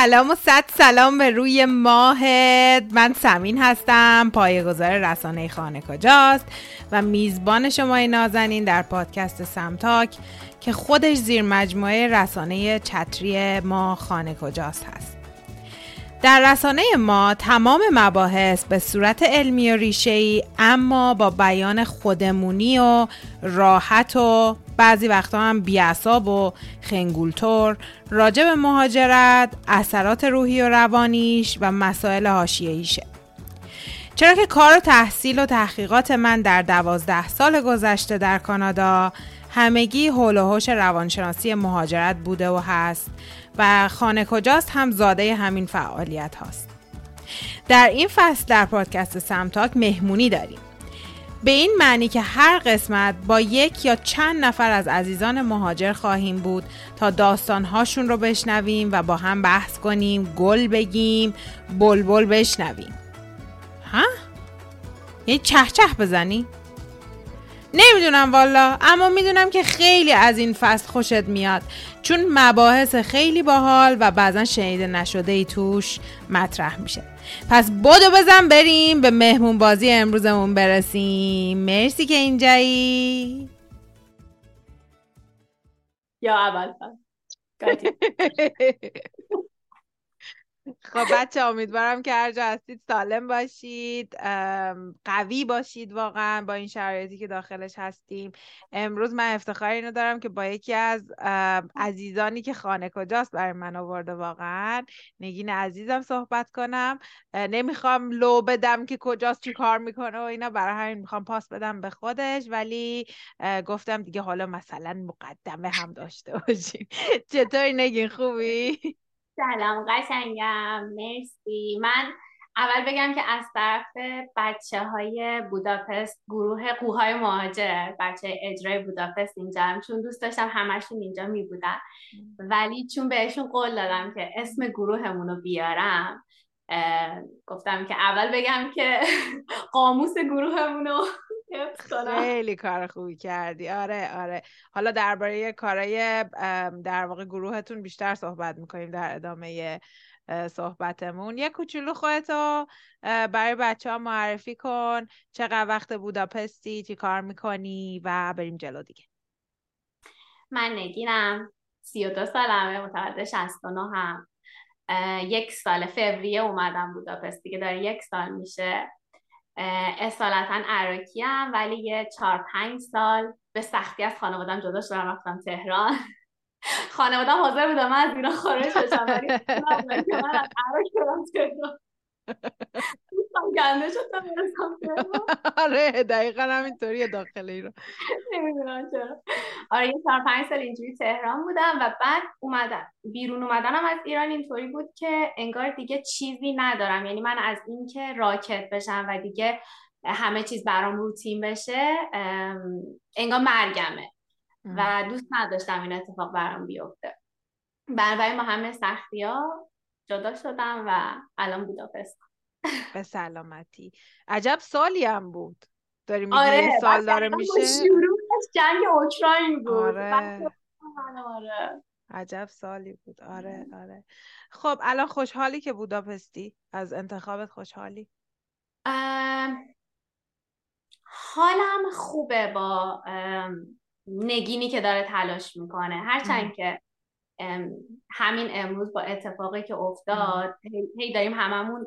سلام و صد سلام به روی ماهت من سمین هستم پایه‌گذار رسانه خانه کجاست و میزبان شما نازنین در پادکست سمتاک که خودش زیر مجموعه رسانه چتری ما خانه کجاست هست. در رسانه ما تمام مباحث به صورت علمی و ریشه اما با بیان خودمونی و راحت و بعضی وقتا هم بیعصاب و خنگولتور راجع به مهاجرت، اثرات روحی و روانیش و مسائل حاشیه‌ایشه. چرا که کار و تحصیل و تحقیقات من در دوازده سال گذشته در کانادا همگی حول و روانشناسی مهاجرت بوده و هست و خانه کجاست هم زاده همین فعالیت هاست. در این فصل در پادکست سمتاک مهمونی داریم. به این معنی که هر قسمت با یک یا چند نفر از عزیزان مهاجر خواهیم بود تا داستانهاشون رو بشنویم و با هم بحث کنیم گل بگیم بلبل بشنویم ها؟ یعنی چه چه بزنی؟ نمی‌دونم والا اما می‌دونم که خیلی از این فصل خوشت میاد. چون مباحث خیلی باحال و بعضا شنیده نشده ای توش مطرح میشه. پس بدو بزن بریم به مهمون بازی امروزمون برسیم. مرسی که اینجایی. یا اول. خب بچه امیدوارم که هر جا هستید سالم باشید قوی باشید واقعا با این شرایطی که داخلش هستیم. امروز من افتخار اینو دارم که با یکی از عزیزانی که خانه کجاست برای من آورده واقعا. نگین عزیزم صحبت کنم. نمی‌خوام لو بدم که کجاست چی کار می‌کنه و اینا. برای همین می‌خوام پاس بدم به خودش. ولی گفتم دیگه حالا مثلا مقدمه هم داشته باشیم. چطوری نگین؟ خوبی؟ سلام قشنگم مرسی. من اول بگم که از طرف بچه های بوداپست گروه قوهای مهاجر بچه اجرای بوداپست اینجا چون دوست داشتم همشون اینجا می بودن ولی چون بهشون قول دادم که اسم گروهمون رو بیارم گفتم که اول بگم که قاموس گروهمون رو خیلی کار خوبی کردی. آره آره. حالا درباره کارای در واقع گروهتون بیشتر صحبت می‌کنیم در ادامه صحبتمون. یه کوچولو خودتو برای بچه ها معرفی کن. چقدر وقت بوداپستی چی کار می‌کنی و بریم جلو دیگه. من نگیرم سی و دو سالمه متولد 69 هم. یک سال فوریه اومدم بوداپست دیگه داره یک سال میشه. اصالتا عراکی هم ولی یه چهار پنج سال به سختی از خانوادم جدا شدم رفتم تهران. خانوادم حاضر بودم من از ایران خارج بشم ولی من از عراق تهران. گنده شدم آره دقیقا همینطوریه داخل ایران. نمی‌دونم چرا. آره یه چهار پنج سال اینجوری تهران بودم و بعد اومدم. بیرون اومدنم از ایران اینطوری بود که انگار دیگه چیزی ندارم. یعنی من از اینکه راکت بشم و دیگه همه چیز برام روتین بشه انگار مرگمه و دوست نداشتم این اتفاق برام بیفته. بنابراین با همه سختی ها جدا شدم و الان بوداپست. به سلامتی. عجب سالی هم بود. داری میگی آره سال داره میشه؟ شروعش جنگ اوکراین بود. آره. آره. عجب سالی بود. آره آره. خب الان خوشحالی که بوداپستی؟ از انتخابت خوشحالی؟ حالم خوبه با نگینی که داره تلاش می‌کنه. هرچند که همین امروز با اتفاقی که افتاد هی داریم هممون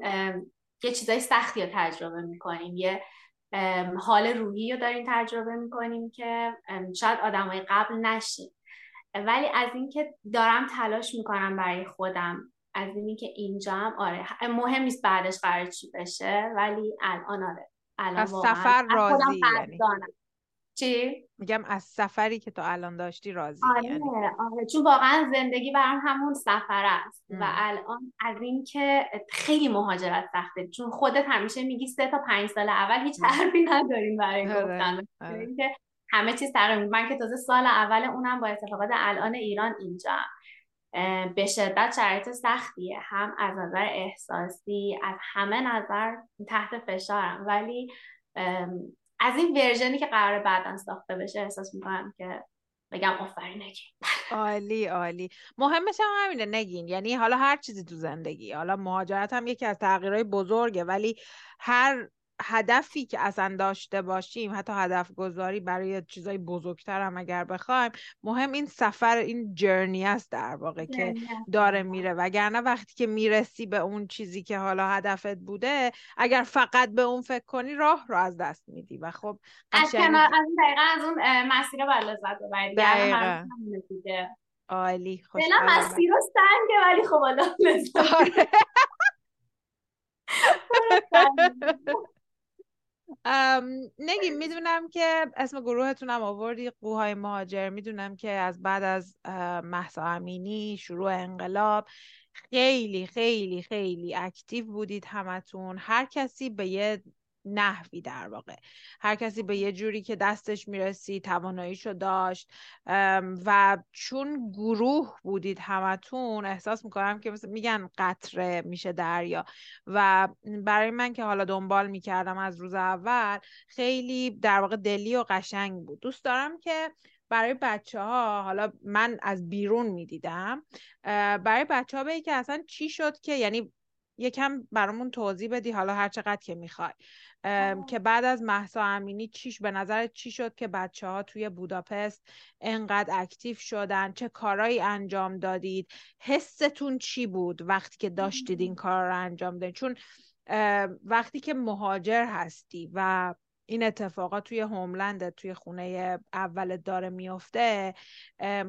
یه چیزای سختی رو تجربه می‌کنیم. یه حال روحی رو داریم تجربه می‌کنیم که شاید آدمای قبل نشیم. ولی از اینکه دارم تلاش می‌کنم برای خودم از اینی که اینجا هم آره مهم نیست بعدش قرار چی بشه ولی الان آره الان سفر راضی یعنی. چی؟ میگم از سفری که تو الان داشتی راضی آره یعنی. آره. چون واقعا زندگی برام همون سفر است و الان از این که خیلی مهاجرت سخته. چون خودت همیشه میگی سه تا پنج سال اول هیچ حرفی نداریم برای آره، گفتن. آره. همه چیز تغییر من که تازه سال اول اونم با اتفاقات الان ایران اینجا به شدت شرایط سختیه. هم از نظر احساسی از همه نظر تحت فشارم. ولی از این ورژنی که قرار بعدا ساخته بشه احساس می‌کنم که بگم آفرین نگین عالی عالی. مهمش هم همینه نگین. یعنی حالا هر چیزی تو زندگی. حالا مهاجرت هم یکی از تغییرهای بزرگه ولی هر هدفی که اصلا داشته باشیم حتی هدف گذاری برای چیزای بزرگتر هم اگر بخوایم مهم این سفر این جرنی است در واقع که داره میره. وگرنه وقتی که می‌رسی به اون چیزی که حالا هدفت بوده اگر فقط به اون فکر کنی راه رو از دست میدی و خب از کنار از اون دقیقا از اون مسیر باید لذت ببرید دقیقا. عالی خوش مسیر رو سنگه ولی خب حالا آره. نگی می‌دونم که اسم گروهتونم آوردی قوهای مهاجر می‌دونم که از بعد از محسا امینی شروع انقلاب خیلی خیلی خیلی اکتیو بودید همتون هر کسی به یه نحوی در واقع. هر کسی به یه جوری که دستش می‌رسی تواناییشو داشت. و چون گروه بودید همتون احساس می‌کنم که مثل میگن قطره میشه دریا. و برای من که حالا دنبال می‌کردم از روز اول خیلی در واقع دلی و قشنگ بود. دوست دارم که برای بچه ها حالا من از بیرون می‌دیدم برای بچه ها که اصلا چی شد که یعنی یکم برامون توضیح بدی حالا هر چقدر که می‌خوای. که بعد از محسا امینی چیش به نظر چی شد که بچه ها توی بوداپست انقدر اکتیو شدن؟ چه کارایی انجام دادید؟ حستون چی بود وقتی که داشتید این کار رو انجام دادید چون وقتی که مهاجر هستی و این اتفاقات توی هوملند توی خونه اول داره میفته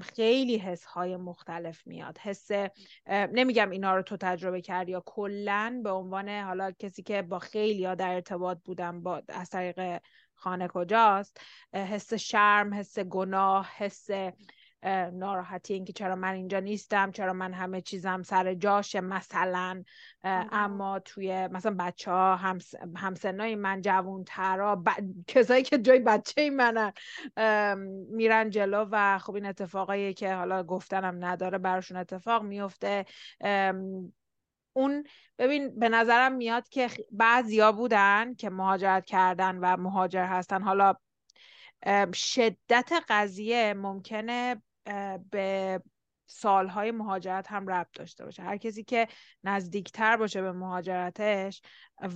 خیلی حس های مختلف میاد. حس نمیگم اینا رو تو تجربه کردی یا کلا به عنوان حالا کسی که با خیلی ها در ارتباط بودم با از طریق خانه کجاست حس شرم حس گناه حس ناراحتی اینکه چرا من اینجا نیستم چرا من همه چیزم سر جاشه مثلا. اما توی مثلا بچه ها همس... همسنای من جوون ترا ب... کسایی که جای بچه منن میرن جلو و خب این اتفاقایی که حالا گفتنم نداره براشون اتفاق میفته. اون ببین به نظرم میاد که بعضیا بودن که مهاجرت کردن و مهاجر هستن. حالا شدت قضیه ممکنه به سالهای مهاجرت هم ربط داشته باشه. هر کسی که نزدیکتر باشه به مهاجرتش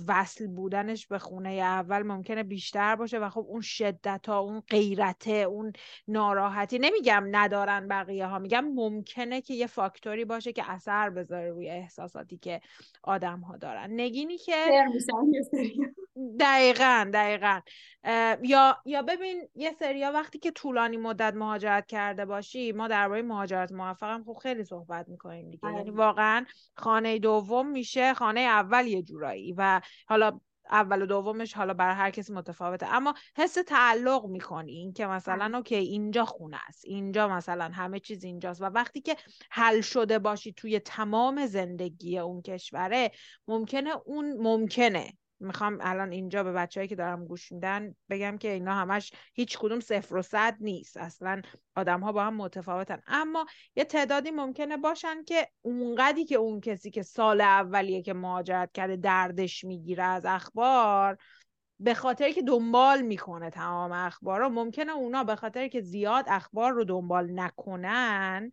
وصل بودنش به خونه اول ممکنه بیشتر باشه و خب اون شدت ها اون غیرته اون ناراحتی نمیگم ندارن بقیه ها میگم ممکنه که یه فاکتوری باشه که اثر بذاره روی احساساتی که آدم ها دارن. نگینی که دقیقا دقیقا. یا یا ببین یه سریا وقتی که طولانی مدت مهاجرت کرده باشی ما درباره مهاجرت موفقم خب خیلی صحبت می‌کنیم دیگه. یعنی آره. واقعا خانه دوم میشه خانه اول یه جورایی و حالا اول و دومش حالا برای هر کسی متفاوته. اما حس تعلق می‌کنی این که مثلا اوکی اینجا خونه است اینجا مثلا همه چیز اینجاست و وقتی که حل شده باشی توی تمام زندگی اون کشوره ممکنه اون ممکنه می‌خوام الان اینجا به بچههایی که دارم گوش میدن بگم که اینا همش هیچ کدوم صفر و صد نیست. اصلا آدم ها با هم متفاوتن. اما یه تعدادی ممکنه باشن که اونقدی که اون کسی که سال اولیه که مهاجرت کرده دردش می‌گیره از اخبار به خاطر که دنبال می‌کنه تمام اخبار رو ممکنه اونا به خاطر که زیاد اخبار رو دنبال نکنن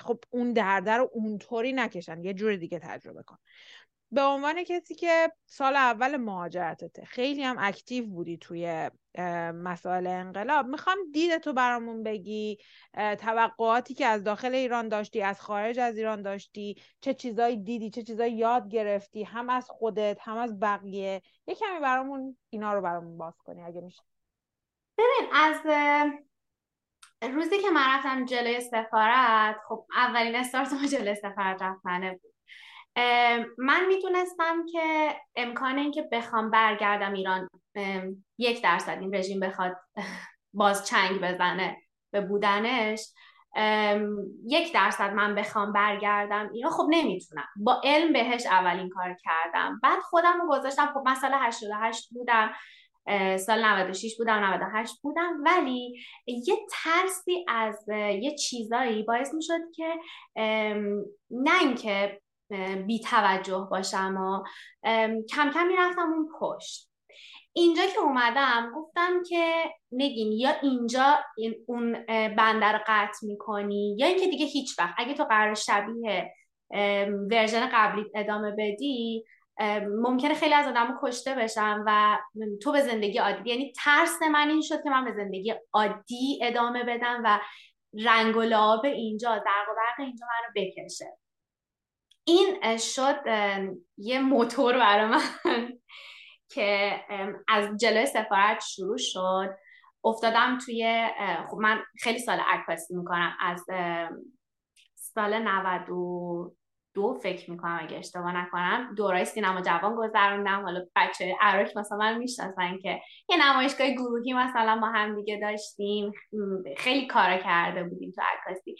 خب اون درده رو اونطوری نکشن. یه جور دیگه تجربه کن. به عنوان کسی که سال اول مهاجرتته خیلی هم اکتیو بودی توی مسائل انقلاب. می‌خوام دیدتو برامون بگی توقعاتی که از داخل ایران داشتی از خارج از ایران داشتی چه چیزایی دیدی چه چیزایی یاد گرفتی هم از خودت هم از بقیه. یه کمی برامون اینا رو برامون باز کنی اگه میشه. ببین از روزی که من رفتم جلوی سفارت خب اولین استارت ما جلوی سفارت رفتنه بود. من می‌تونستم که امکان اینکه بخوام برگردم ایران یک درصد این رژیم بخواد باز چنگ بزنه به بودنش یک درصد من بخوام برگردم ایران. خب نمی‌تونم. با علم بهش اولین کار کردم. بعد خودم رو گذاشتم. خب من سال 88 بودم سال 96 بودم 98 بودم. ولی یه ترسی از یه چیزایی باعث می‌شد که نه اینکه بی توجه باشم و کم کم می‌رفتم اون پشت. اینجا که اومدم گفتم که نگین یا اینجا این اون بندر قطع می‌کنی یا اینکه دیگه هیچ وقت. اگه تو قرار شبیه ورژن قبلی ادامه بدی ممکنه خیلی از آدم کشته بشم و تو به زندگی عادی یعنی ترس من این شد که من به زندگی عادی ادامه بدم و رنگ و لعاب اینجا درق و برق اینجا منو بکشه. این شد یه موتور برای من که از جلوی سفارت شروع شد. افتادم توی خب من خیلی سال عکاسی می‌کنم. از سال 92 فکر می‌کنم اگه اشتباه نکنم. دورای سینما جوان گذروندم. حالا بچه عراق مثلا من می‌شناسن که یه نمایشگاه گروهی مثلا ما هم دیگه داشتیم. خیلی کارا کرده بودیم تو عکاسی.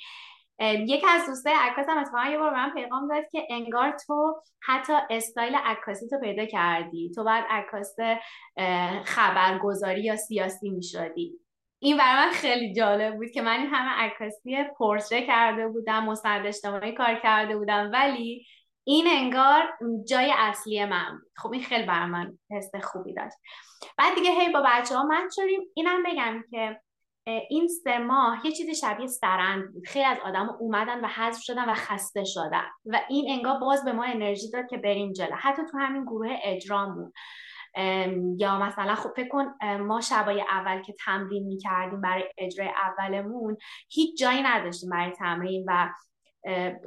یکی از دوستای عکاس هم اتفاقا یه بار من پیغام داد که انگار تو حتی استایل عکاسی تو پیدا کردی. تو بعد عکاس خبرگزاری یا سیاسی می‌شدی. این برای من خیلی جالب بود که من این همه عکاسی پورتره کرده بودم مستند اجتماعی کار کرده بودم ولی این انگار جای اصلی من خب این خیلی بر من حس خوبی داشت. بعد دیگه هی با بچه ها من شدیم. اینم بگم که این سه ماه یه چیزی شبیه سرند بود. خیلی از آدم اومدن و حذف شدن و خسته شدن. و این انگار باز به ما انرژی داد که بریم جلو. حتی تو همین گروه اجرامون یا مثلا خب فکر کن ما شبای اول که تمرین می‌کردیم برای اجرای اولمون هیچ جایی نداشتیم برای تمرین و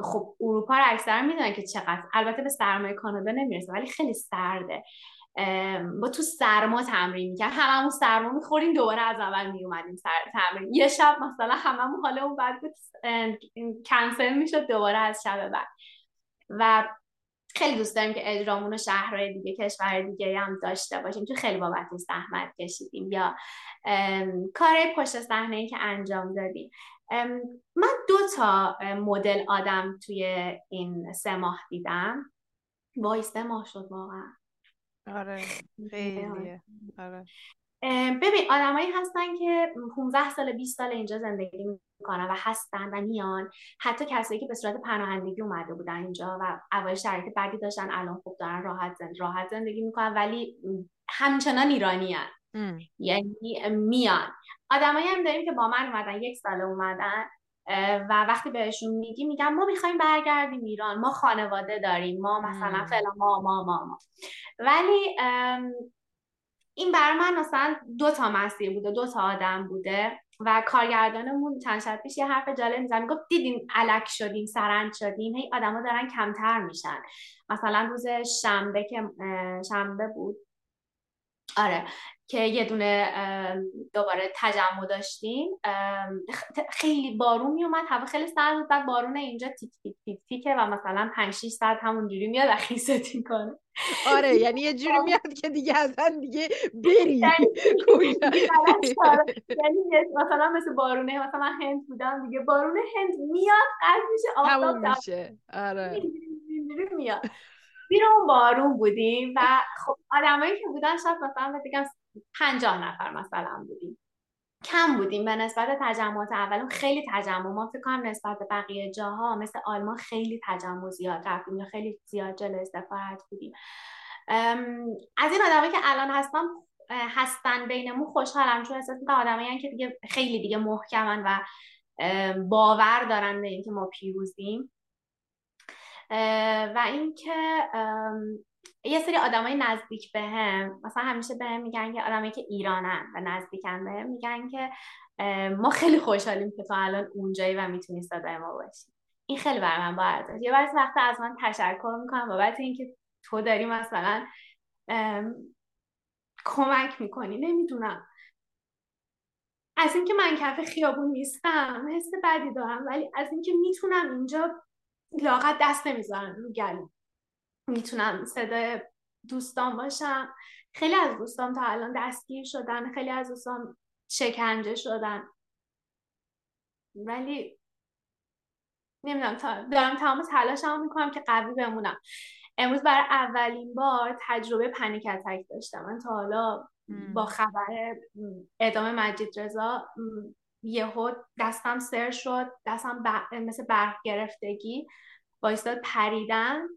خب اروپا رو اکثرا می‌دونن که چقدر. البته به سرمایه کانادا نمی‌رسه ولی خیلی سرده. با تو سرما تمرین می‌کرد هممون سرما می‌خوریم دوباره از اول میومدیم سر تمرین. یه شب مثلا هممون حالمون بعد بود کنسل می‌شد دوباره از شب بعد. و خیلی دوست داریم که اجرامون رو شهرهای دیگه کشور دیگه هم داشته باشیم چون خیلی بابت زحمت کشیدیم. یا کار پشت صحنه ای که انجام دادیم. من دو تا مدل آدم توی این سه ماه دیدم. وای سه ماه شد واقعا. آره خیلیه. آره. ببین آدمایی هستن که 15 سال 20 سال اینجا زندگی می‌کنن و هستن و میان. حتی کسایی که به صورت پناهندگی اومده بودن اینجا و اول شرایط بعدی داشتن الان خوب دارن راحت زند راحت زندگی می‌کنن ولی همچنان ایرانی هن. یعنی میان. آدمایی هم داریم که با من اومدن یک سال اومدن. و وقتی بهشون میگی میگن ما می‌خوایم برگردیم ایران ما خانواده داریم ما مثلا فلان ما ما ما ما. ولی این بر من مثلا دو تا مسیر بوده دو تا آدم بوده و کارگردانمون چند شب پیش یه حرف جالب میزن می‌گفت دیدین علک شدیم سرند شدیم هی آدما دارن کمتر میشن. مثلا روز شنبه که شنبه بود. آره. که یه دونه دوباره تجمع داشتیم. خیلی بارون میومد هوا خیلی سرد بود. بعد بارون اینجا تیک تیک تیک تیکه و مثلا 5 6 ساعت همونجوری میاد و خیست می‌کنه آره یعنی یه جوری میاد که دیگه اصلا دیگه بری. یعنی, یعنی مثلا مثل بارونه مثلا من هند بودم دیگه. بارونه هند میاد قد میشه آفتاب میشه. آره. میاد. زیر اون بارون بودیم و خب آدمایی که بودن شاید مثلا بگم پنجاه نفر مثلا بودیم. کم بودیم به نسبت تجمعات اولون خیلی تجمع. ما فکر کنم نسبت به بقیه جاها مثل آلمان خیلی تجمع زیاد رفتیم یا خیلی زیاد جلوی سفارت بودیم. از این آدمایی که الان هستم هستن بینمون خوشحالم چون احساس می‌کنم آدمایی که دیگه خیلی دیگه محکمن و باور دارن به اینکه ما پیروزیم. و اینکه یه سری آدمای نزدیک به مثلا همیشه به میگن که آدمایی که ایرانن و نزدیکن به میگن که ما خیلی خوشحالیم که تو الان اونجایی و می‌تونی صدای ما باشی. این خیلی بر من با ارزش یه بعضی وقت از من تشکر می‌کنم بابت اینکه تو داری مثلا کمک می‌کنی. نمی‌دونم. از اینکه من کف خیابون نیستم حس بدی دارم ولی از اینکه می‌تونم اینجا لاغت دست نمی‌ذارم رو گلو می‌تونم صدای دوستان باشم. خیلی از دوستان تا الان دستگیر شدن خیلی از دوستان شکنجه شدن. ولی نمی‌دونم تا دارم تمام تلاشم می‌کنم که قوی بمونم. امروز برای اولین بار تجربه پنیک اتک داشتم. من تا حالا با خبر ادامه مجید رضا یهو دستم سر شد دستم مثل برق گرفتگی بایستاد پریدن.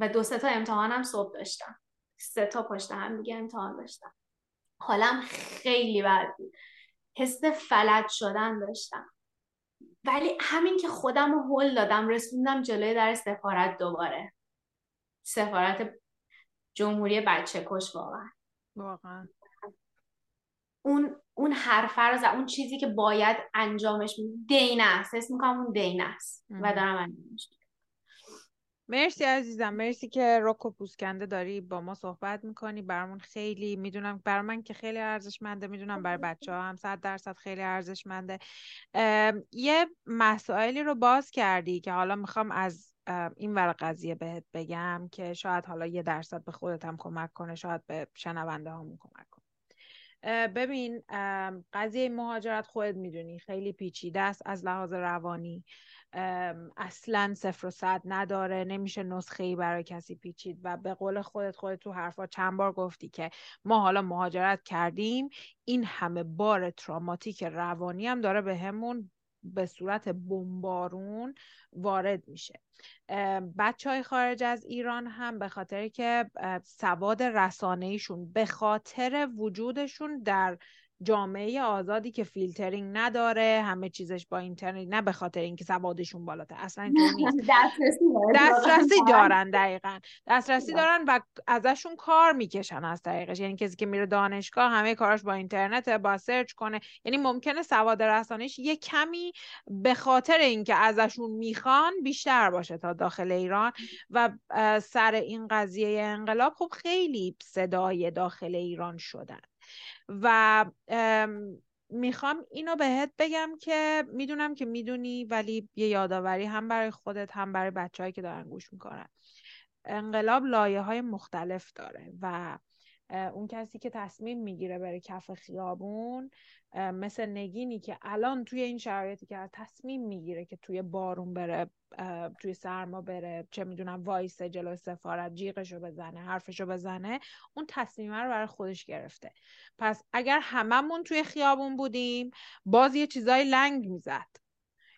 و دو سه تا امتحانم صبح داشتم. سه تا پشت هم دیگه امتحان داشتم. حالم خیلی بد بود. حس فلج شدن داشتم. ولی همین که خودم رو هل دادم رسوندم جلوی در سفارت دوباره. سفارت جمهوری بچه کش واقعا. واقعا. اون اون حرفه رو اون چیزی که باید انجامش دین است. حس می‌کنم اون دین است. و دارم انجامش مرسی عزیزم. مرسی که رک و پوسکنده داری با ما صحبت می‌کنی. برامون خیلی می‌دونم بر من که خیلی ارزشمنده می‌دونم برای بچه ها هم صد درصد خیلی ارزشمنده. یه مسائلی رو باز کردی که حالا می‌خوام از این ور قضیه بهت بگم که شاید حالا یه درصد به خودت هم کمک کنه شاید به شنونده همون کمک کنه. ببین قضیه مهاجرت خودت می‌دونی خیلی پیچیده است از لحاظ روانی. اصلا صفر و صد نداره. نمیشه نسخه ای برای کسی پیچید. و به قول خودت خودت تو حرفا چند بار گفتی که ما حالا مهاجرت کردیم. این همه بار تراماتیک روانی هم داره به همون به صورت بمبارون وارد میشه. بچه های خارج از ایران هم به خاطر که سواد رسانه ایشون به خاطر وجودشون در جامعه آزادی که فیلترینگ نداره همه چیزش با اینترنت نه به خاطر اینکه سوادشون بالاتر. اصلا دسترسی دارن دقیقا. دسترسی دارن و ازشون کار می‌کشن از طریقش. یعنی کسی که میره دانشگاه همه کاراش با اینترنت با search کنه. یعنی ممکنه سواد رسانش یه کمی به خاطر اینکه ازشون می‌خوان بیشتر باشه تا داخل ایران. و سر این قضیه انقلاب خب خیلی صدای داخل ایران شدن. و می‌خوام اینو بهت بگم که می‌دونم که می‌دونی ولی یه یادآوری هم برای خودت هم برای بچههایی که دارن گوش می‌کنن. انقلاب لایه های مختلف داره و اون کسی که تصمیم می‌گیره بره کف خیابون مثل نگینی که الان توی این شرایطی که تصمیم می‌گیره که توی بارون بره توی سرما بره چه می‌دونم وایسه جلو سفارت جیغشو بزنه حرفشو بزنه اون تصمیمه رو برای خودش گرفته. پس اگر هممون توی خیابون بودیم باز یه چیزای لنگ می‌زد.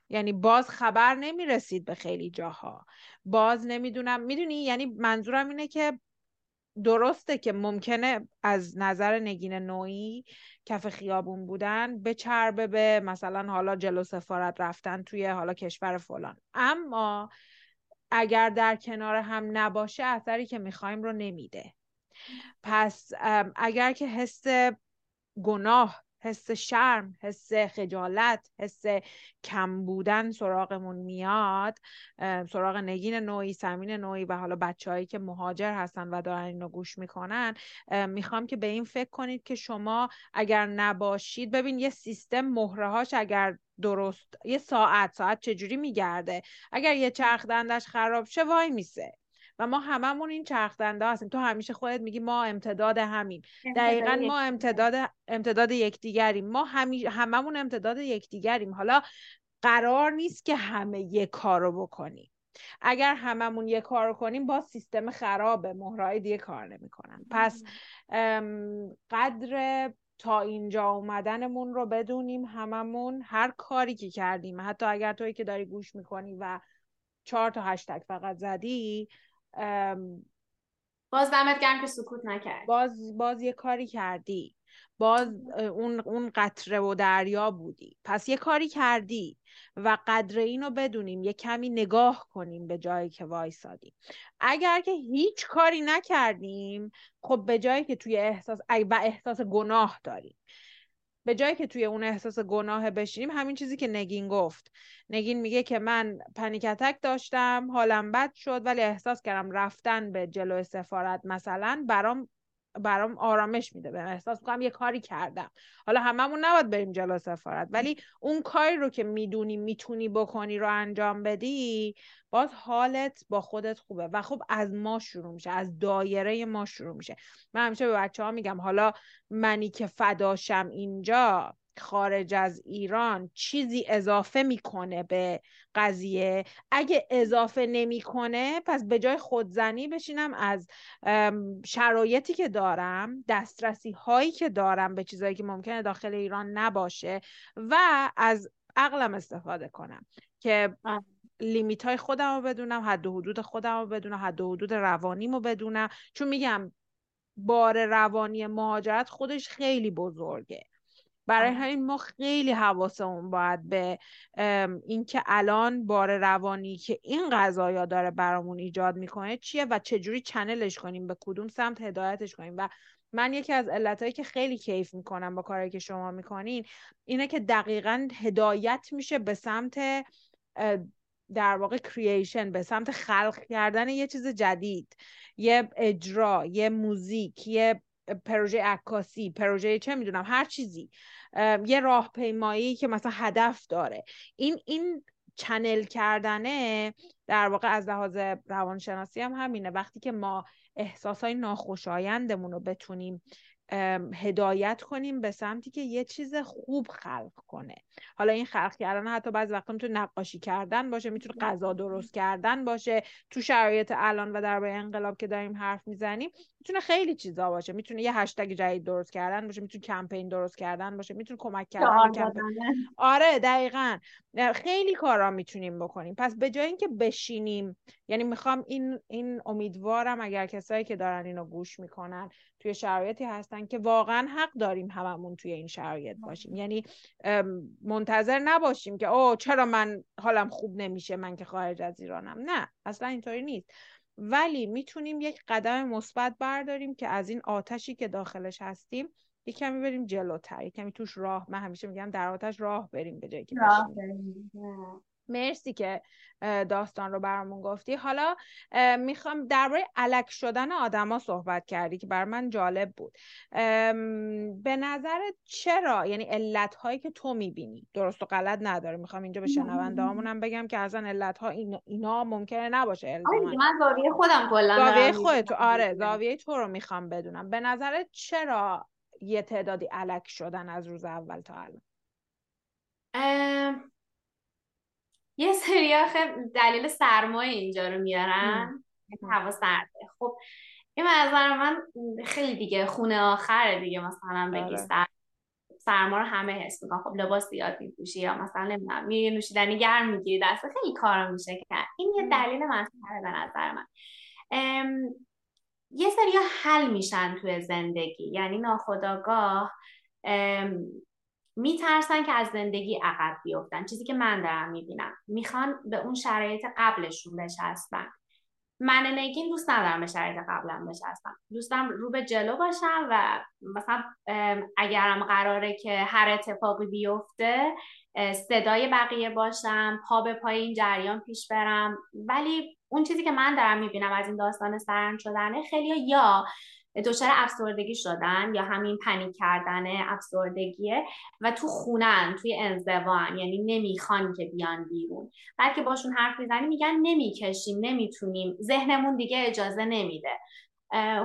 یعنی باز خبر نمی‌رسید به خیلی جاها. باز نمی‌دونم می‌دونی؟ یعنی منظورم اینه که درسته که ممکنه از نظر نگین نوعی کف خیابون بودن به چربه به مثلا حالا جلو سفارت رفتن توی حالا کشور فلان. اما اگر در کنار هم نباشه اثری که می‌خوایم رو نمیده. پس اگر که حس گناه حس شرم حس خجالت حس کم بودن سراغمون میاد سراغ نگین نوعی سمین نوعی و حالا بچههایی که مهاجر هستن و دارن اینو گوش می‌کنن. می‌خوام که به این فکر کنید که شما اگر نباشید ببین یه سیستم مهرهاش اگر درست یه ساعت ساعت چجوری میگرده؟ اگر یه چرخ دندش خراب شه وای میسه. و ما هممون این چرخدنده هستیم. تو همیشه خودت میگی ما امتداد همیم. دقیقا ما امتداد امتداد یکدیگریم. ما همی... هممون امتداد یکدیگریم. حالا قرار نیست که همه یک کارو بکنیم. اگر هممون یه کار کنیم با سیستم خرابه. مهرهای دیگه کار نمی‌کنن. پس قدر تا اینجا اومدنمون رو بدونیم هممون. هر کاری که کردیم حتی اگر توی که داری گوش می‌کنی و چهار تا هشتگ فقط زدی باز دمت گرم که سکوت نکرد باز باز یه کاری کردی. باز اون اون قطره و دریا بودی. پس یه کاری کردی و قدر اینو بدونیم یه کمی نگاه کنیم به جایی که وایسادیم. اگر که هیچ کاری نکردیم خب به جایی که توی احساس و احساس گناه داریم. به جایی که توی اون احساس گناه بشینیم همین چیزی که نگین گفت. نگین میگه که من پنیکتک داشتم حالم بد شد ولی احساس کردم رفتن به جلو سفارت مثلا برام برام آرامش میده. به احساس می‌کنم یه کاری کردم. حالا هممون نباید بریم جلو سفارت ولی اون کاری رو که می‌دونی می‌تونی بکنی رو انجام بدی باز حالت با خودت خوبه. و خب از ما شروع میشه از دایره ما شروع میشه. من همیشه به بچه ها میگم حالا منی که فداشم اینجا خارج از ایران چیزی اضافه می‌کنه به قضیه. اگه اضافه نمی‌کنه پس به جای خودزنی بشینم از شرایطی که دارم دسترسی هایی که دارم به چیزهایی که ممکنه داخل ایران نباشه و از عقلم استفاده کنم که لیمیت های خودم رو بدونم حد و حدود خودم رو بدونم حد و حدود روانیم رو بدونم. چون میگم بار روانی مهاجرت خودش خیلی بزرگه. برای همین ما خیلی حواسمون باید به اینکه الان بار روانی که این قضایا داره برامون ایجاد می‌کنه چیه و چجوری چنلش کنیم به کدوم سمت هدایتش کنیم. و من یکی از علتهایی که خیلی کیف می‌کنم با کاری که شما می‌کنین اینه که دقیقا هدایت میشه به سمت در واقع کرییشن به سمت خلق کردن یه چیز جدید. یه اجرا یه موزیک یه پروژه عکاسی پروژه چه می‌دونم هر چیزی. یه راهپیمایی که مثلا هدف داره. این این چنل کردنه در واقع از لحاظ روانشناسی هم همینه. وقتی که ما احساسای ناخوشایندمون رو بتونیم هدایت کنیم به سمتی که یه چیز خوب خلق کنه. حالا این خلق کردن حتی بعضی وقتا می‌تونه نقاشی کردن باشه می‌تونه غذا درست کردن باشه. تو شرایط الان و در انقلاب که داریم حرف می‌زنیم می‌تونه خیلی چیزا باشه. می‌تونه یه هشتگ جدید درست کردن باشه می‌تونه کمپین درست کردن باشه می‌تونه کمک کردن آره دقیقا. خیلی کارا می‌تونیم بکنیم. پس به جای اینکه بشینیم یعنی می‌خوام این این امیدوارم اگر کسایی که دارن اینو گوش می‌کنن توی شرایطی هستن که واقعا حق داریم هممون توی این شرایط باشیم. یعنی منتظر نباشیم که او چرا من حالم خوب نمیشه من که خارج از ایرانم. نه اصلا اینطوری نیست. ولی می‌تونیم یک قدم مثبت برداریم که از این آتشی که داخلش هستیم یک کمی بریم جلوتر یک کمی توش راه من همیشه میگم در آتش راه بریم به جایی که مرسی که داستان رو برامون گفتی. حالا می‌خوام درباره علک شدن آدما صحبت کردی که بر من جالب بود. به نظر چرا؟ یعنی علت هایی که تو می‌بینی. درست و غلط نداره. می‌خوام اینجا به شنونده هم بگم که اصلا علت ها اینا ممکنه نباشه. من زاویه خودم کلا زاویه خودت آره زاویه تو رو می‌خوام بدونم. به نظر چرا یه تعدادی علک شدن از روز اول تا الان؟ یه سری آخه دلیل سرمایه اینجا رو میارن. هوا سرده. خب این منظر من خیلی دیگه خونه آخره دیگه مثلا بگی آره. سرما رو همه حس می‌کنن. خب لباس زیاد میپوشی یا مثلا نمی‌دونم میری نوشیدنی گرم می‌گیری. دست خیلی کارا میشه کرد. این یه دلیل مسئله به نظر من. یه سری حل میشن توی زندگی. یعنی ناخداگاه میترسن که از زندگی عقب بیفتن. چیزی که من دارم می‌بینم. می‌خوان به اون شرایط قبلشون بچسبن من نگین دوست ندارم به شرایط قبلم بچسبم دوستم رو به جلو باشم و مثلا اگرم قراره که هر اتفاقی بیفته صدای بقیه باشم پا به پای این جریان پیش برم. ولی اون چیزی که من دارم می‌بینم از این داستان سرم شدنه خیلی یا دچار افسردگی شدن یا همین پنیک کردن افسردگیه و تو خونن توی انزوان یعنی نمی‌خوان که بیان بیرون. بعد که باشون حرف می‌زنی میگن نمی‌کشیم نمی‌تونیم. ذهنمون دیگه اجازه نمیده.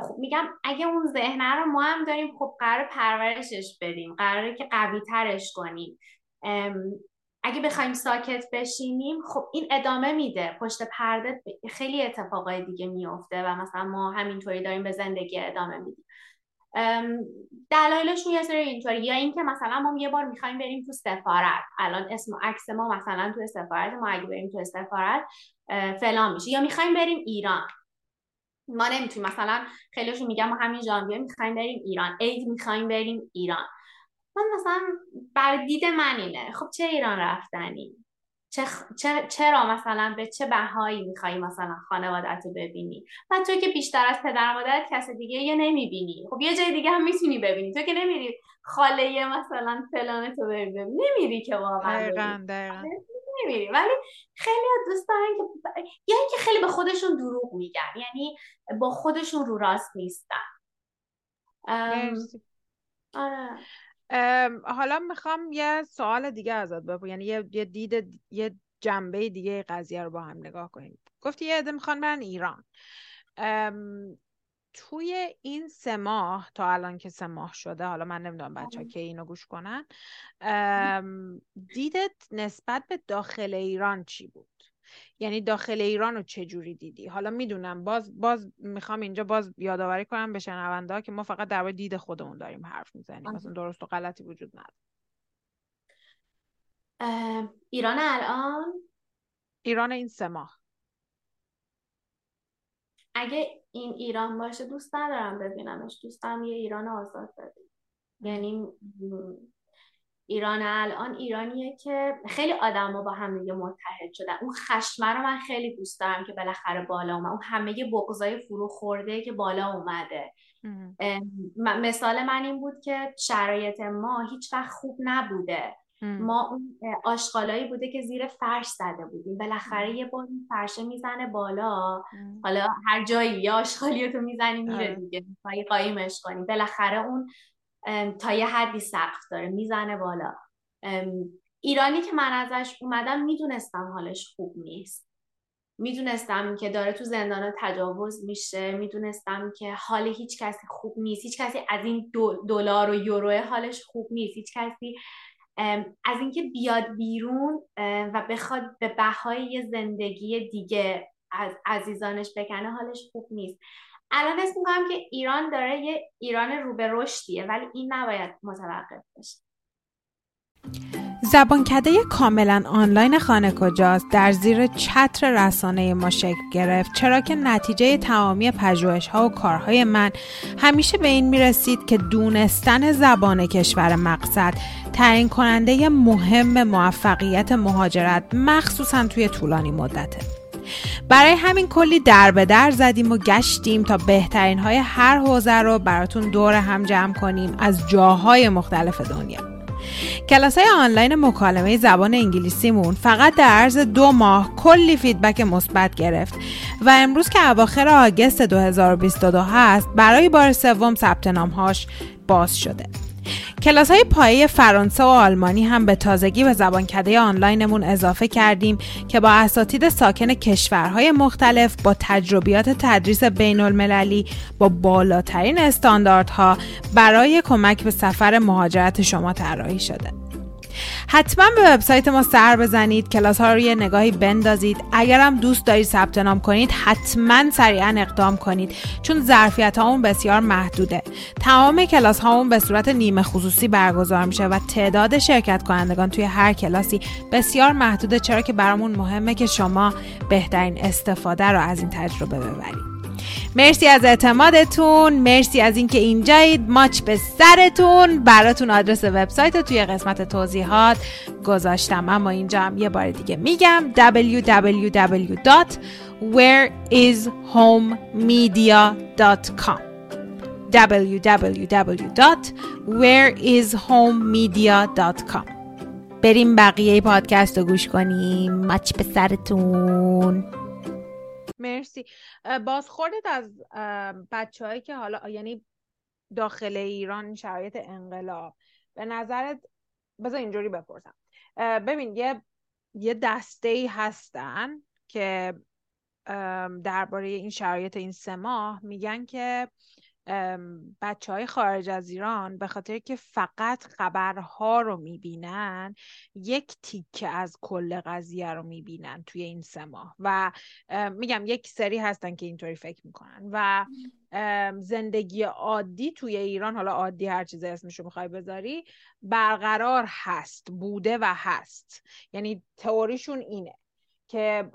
خب میگم اگه اون ذهنه رو ما هم داریم خب قرار پرورشش بدیم. قراره که قوی ترش کنیم اگه بخوایم ساکت بشینیم خب این ادامه میده. پشت پرده خیلی اتفاقای دیگه میفته و مثلا ما همینطوری داریم به زندگی ادامه میدیم. دلایلشون یه سری اینطوری. یا اینکه مثلا ما یه بار می‌خوایم بریم تو سفارت. الان اسم و عکس ما مثلا تو سفارت ما اگه بریم تو سفارت فلان میشه. یا می‌خوایم بریم ایران. ما نمی‌تونیم. مثلا خیلیشون میگم ما همین ژانویه می‌خوایم بریم ایران. عید می‌خوایم بریم ایران. من مثلا بر دید من اینه. خب چه ایران رفتنی؟ چه چرا مثلا به چه بهایی میخوایی مثلا خانوادت رو ببینی؟ و تو که بیشتر از پدر مادرت کس دیگه یه نمی‌بینی. خب یه جای دیگه هم می‌تونی ببینی. تو که نمیری خاله مثلا فلانه تو ببینی. نمیری که واقعا نمیری. ولی خیلی دوست دارن که یا اینکه خیلی به خودشون دروغ میگن. یعنی با خودشون رو راست نیستن. آره. حالا می‌خوام یه سوال دیگه ازت بپرسم. یعنی یه, یه دید یه جنبه دیگه قضیه رو با هم نگاه کنیم. گفتی یه عده می‌خوان برن ایران. توی این سه ماه تا الان که سه ماه شده حالا من نمی‌دونم بچه ها که اینو گوش کنن دیدت نسبت به داخل ایران چی بود؟ یعنی داخل ایران رو چجوری دیدی؟ حالا می‌دونم باز باز می‌خوام اینجا باز یادآوری کنم به شنونده که ما فقط در دید خودمون داریم حرف می‌زنیم. مثلا درست و غلطی وجود نداره. ایران الان؟ ایران این سه ماه. اگه این ایران باشه دوست ندارم ببینمش. دوستم یه ایران آزاد ببینم یعنی ایران الان ایرانیه که خیلی آدما با هم دیگه متحد شدن. اون خشمه رو من خیلی دوست دارم که بالاخره بالا اومد. اون همه بغضای فرو خورده که بالا اومده. مثال من این بود که شرایط ما هیچ وقت خوب نبوده. ما اون آشغالایی بوده که زیر فرش زده بودیم. بالاخره یه بار فرشه می‌زنه بالا. حالا هر جایی یه آشغالی تو می‌زنی میره آره. دیگه. قایمش کنی. بالاخره اون تا یه حدی سقف داره می‌زنه بالا. ایرانی که من ازش اومدم می‌دونستم حالش خوب نیست. می‌دونستم که داره تو زندان تجاوز میشه. می‌دونستم که حال هیچ کسی خوب نیست. هیچ کسی از این دلار و یورو حالش خوب نیست. هیچ کسی از اینکه بیاد بیرون و بخواد به بهای زندگی دیگه از عزیزانش بکنه حالش خوب نیست. الان اسم می‌کنم که ایران داره یه ایران رو به رشدیه ولی این نباید متوقف بشه زبانکده کاملا آنلاین خانه کجاست؟ در زیر چتر رسانه ما شکل گرفت. چرا که نتیجه تمامی پژوهش ها و کارهای من همیشه به این می رسید که دونستن زبان کشور مقصد تعیین کننده مهم موفقیت مهاجرت مخصوصا توی طولانی مدته. برای همین کلی در به در زدیم و گشتیم تا بهترین های هر حوزه رو براتون دور هم جمع کنیم از جاهای مختلف دنیا. کلاس های آنلاین مکالمه زبان انگلیسیمون فقط در عرض دو ماه کلی فیدبک مثبت گرفت و امروز که اواخر آگست 2022 هست برای بار سوم ثبت هاش باز شده. کلاس های پایه فرانسه و آلمانی هم به تازگی به زبانکده آنلاینمون اضافه کردیم که با اساتید ساکن کشورهای مختلف با تجربیات تدریس بین المللی با بالاترین استانداردها برای کمک به سفر مهاجرت شما طراحی شده. حتما به وبسایت ما سر بزنید کلاس ها رو یه نگاهی بندازید. اگرم دوست دارید ثبت نام کنید حتما سریعا اقدام کنید چون ظرفیت هامون بسیار محدوده. تمام کلاس هامون به صورت نیمه خصوصی برگزار میشه و تعداد شرکت کنندگان توی هر کلاسی بسیار محدوده چرا که برامون مهمه که شما بهترین استفاده رو از این تجربه ببرید. مرسی از اعتمادتون. مرسی از اینکه اینجایید. ماچ به سرتون. براتون آدرس وبسایت توی قسمت توضیحات گذاشتم. اما اینجا هم یه بار دیگه میگم. www.whereishomemedia.com www.whereishomemedia.com بریم بقیه پادکست رو گوش کنیم. ماچ به سرتون. مرسی. بازخوردت از بچههایی که حالا یعنی داخل ایران شرایط انقلاب. به نظرت بذار اینجوری بپرسم. ببین یه یه دسته ای هستن که درباره این شرایط این سه ماه میگن که بچه های خارج از ایران به خاطر که فقط خبرها رو می‌بینن یک تیکه از کل قضیه رو می‌بینن توی این سه ماه و میگم یک سری هستن که اینطوری فکر می‌کنن و زندگی عادی توی ایران حالا عادی هر چیزی اسمشو می‌خوای بذاری برقرار هست بوده و هست. یعنی تئوریشون اینه. که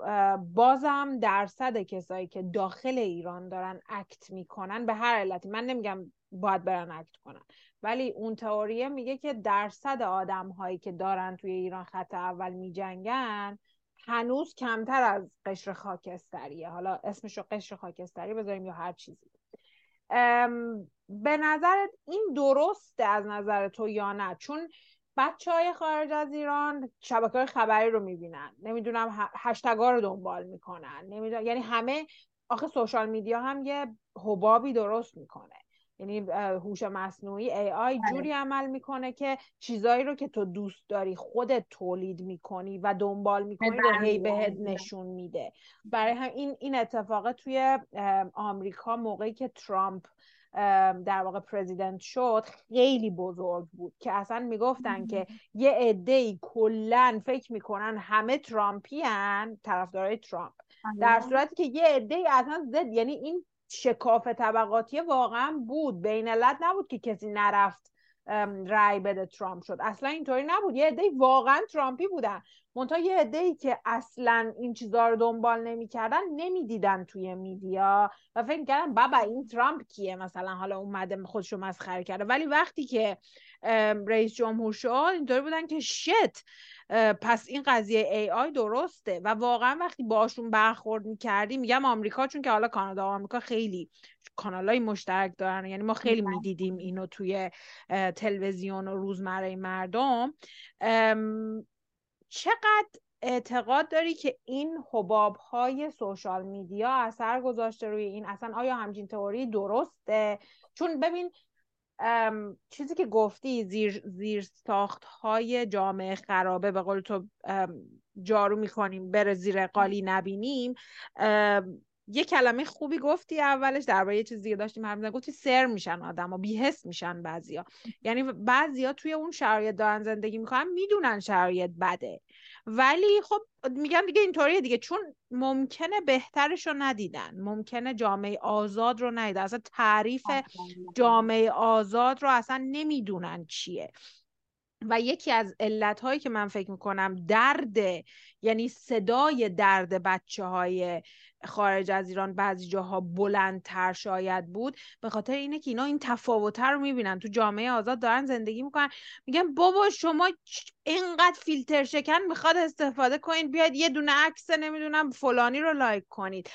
بازم درصد کسایی که داخل ایران دارن اکت می‌کنن به هر علتی. من نمیگم باید برن اکت کنن ولی اون تئوریه میگه که درصد آدم هایی که دارن توی ایران خط اول میجنگن هنوز کمتر از قشر خاکستریه. حالا اسمش رو قشر خاکستری بذاریم یا هر چیزی. به نظرت این درسته از نظر تو یا نه؟ چون بچه های خارج از ایران شبکه های خبری رو می‌بینن. نمی‌دونم هشتگا رو دنبال می‌کنن. نمی‌دونم یعنی همه آخه سوشال میدیا هم یه حبابی درست می‌کنه. یعنی هوش مصنوعی ای آی بله. جوری عمل می‌کنه که چیزایی رو که تو دوست داری خودت تولید می‌کنی و دنبال می‌کنی رو هی بهت نشون میده. برای هم این این اتفاق توی آمریکا موقعی که ترامپ در واقع پرزیدنت شد خیلی بزرگ بود که اصلا می‌گفتن که یه عده کلا فکر می‌کنن همه ترامپی هن طرفدارای ترامپ. آره. در صورتی که یه عده اصلا زد یعنی این شکاف طبقاتی واقعا بود. بین علت نبود که کسی نرفت رای بده ترامپ شد. اصلا اینطوری نبود. یه عده واقعا ترامپی بودن. منتها یه عده که اصلا این چیزا رو دنبال نمی‌کردن نمی‌دیدن توی میدیا و فکر کردن بابا این ترامپ کیه؟ مثلا حالا اومده خودشو مسخره کرده. ولی وقتی که رئیس جمهور شد اینطوری بودن که شت پس این قضیه ای آی درسته. و واقعا وقتی باشون برخورد می‌کردی میگم آمریکا چون که حالا کانادا و آمریکا خیلی کانالای مشترک دارن. یعنی ما خیلی بله. می‌دیدیم اینو توی تلویزیون و روزمره مردم. چقدر اعتقاد داری که این حباب های سوشال میدیا اثر گذاشته روی این؟ اصلا آیا همچین تئوری درسته؟ چون ببین چیزی که گفتی زیر, زیر ساخت های جامعه خرابه به قول تو جارو می‌کنیم بره زیر قالی نبینیم. یه کلمه خوبی گفتی اولش درباره یه چیز دیگه داشتیم حرف گفتی سر میشن آدم و بیهست میشن بعضیا. یعنی بعضیا توی اون شرایط دارن زندگی می‌کنن می‌دونن شرایط بده. ولی خب میگم دیگه اینطوریه دیگه چون ممکنه بهترش رو ندیدن. ممکنه جامعه آزاد رو ندیدن. اصلا تعریف جامعه آزاد رو اصلا نمی‌دونن چیه. و یکی از علت هایی که من فکر می‌کنم درد یعنی صدای درد بچه های خارج از ایران بعضی جاها بلندتر شاید بود به خاطر اینه که اینا این تفاوت رو می‌بینن. تو جامعه آزاد دارن زندگی می‌کنن. میگن بابا شما اینقدر فیلتر شکن می‌خواد استفاده کنید. بیاید یه دونه عکس نمی‌دونم فلانی رو لایک کنید.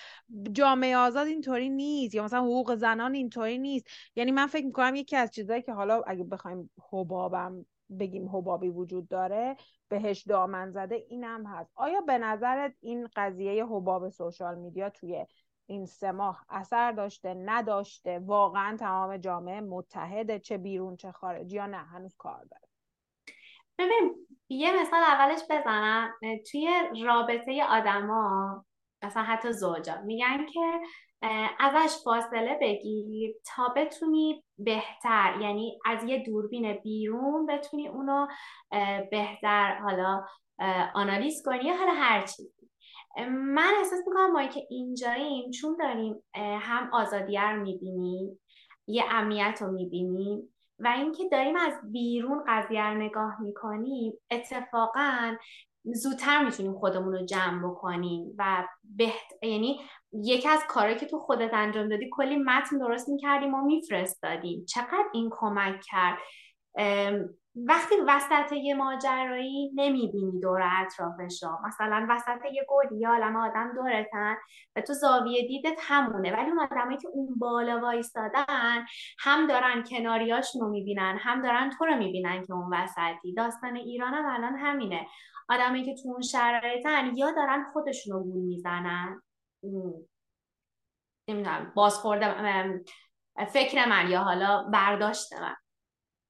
جامعه آزاد اینطوری نیست. یا مثلا حقوق زنان اینطوری نیست. یعنی من فکر می‌کنم یکی از چیزهایی که حالا اگه بخوایم حبابم بگیم حبابی وجود داره بهش دامن زده اینم هست. آیا به نظرت این قضیه حباب سوشال میدیا توی این سه ماه اثر داشته نداشته؟ واقعا تمام جامعه متحده چه بیرون چه خارج یا نه؟ هنوز کار داره. ببین یه مثال اولش بزنم. توی رابطه آدما مثلا حتی زوجا میگن که ازش فاصله بگیر تا بتونی بهتر یعنی از یه دوربین بیرون بتونی اونو بهتر حالا آنالیز کنی یا حالا هر چیزی. من احساس می‌کنم ما که اینجاییم چون داریم هم آزادیه رو می‌بینیم یه امنیت رو می‌بینیم و اینکه داریم از بیرون قضیه رو نگاه می‌کنیم اتفاقا زودتر می‌تونیم خودمون رو جمع بکنیم و بهت... یعنی یکی از کارهایی که تو خودت انجام دادی کلی متن درست می‌کردیم و میفرستادیم. چقدر این کمک کرد؟ وقتی وسط یه ماجرایی نمی‌بینی دور اطرافش رو مثلا وسط یه گودی یا عالم آدم دورتن و تو زاویه دیدت همونه. ولی اون آدمایی که اون بالا وایستادن هم دارن کناریاشون رو می‌بینن هم دارن تو رو می‌بینن که اون وسطی. داستان ایران هم الان همینه. آدمایی که تو اون شرایطن یا دارن خودشون رو گول می‌زنن. نمی‌دونم بازخورده فکر من یا حالا برداشت من.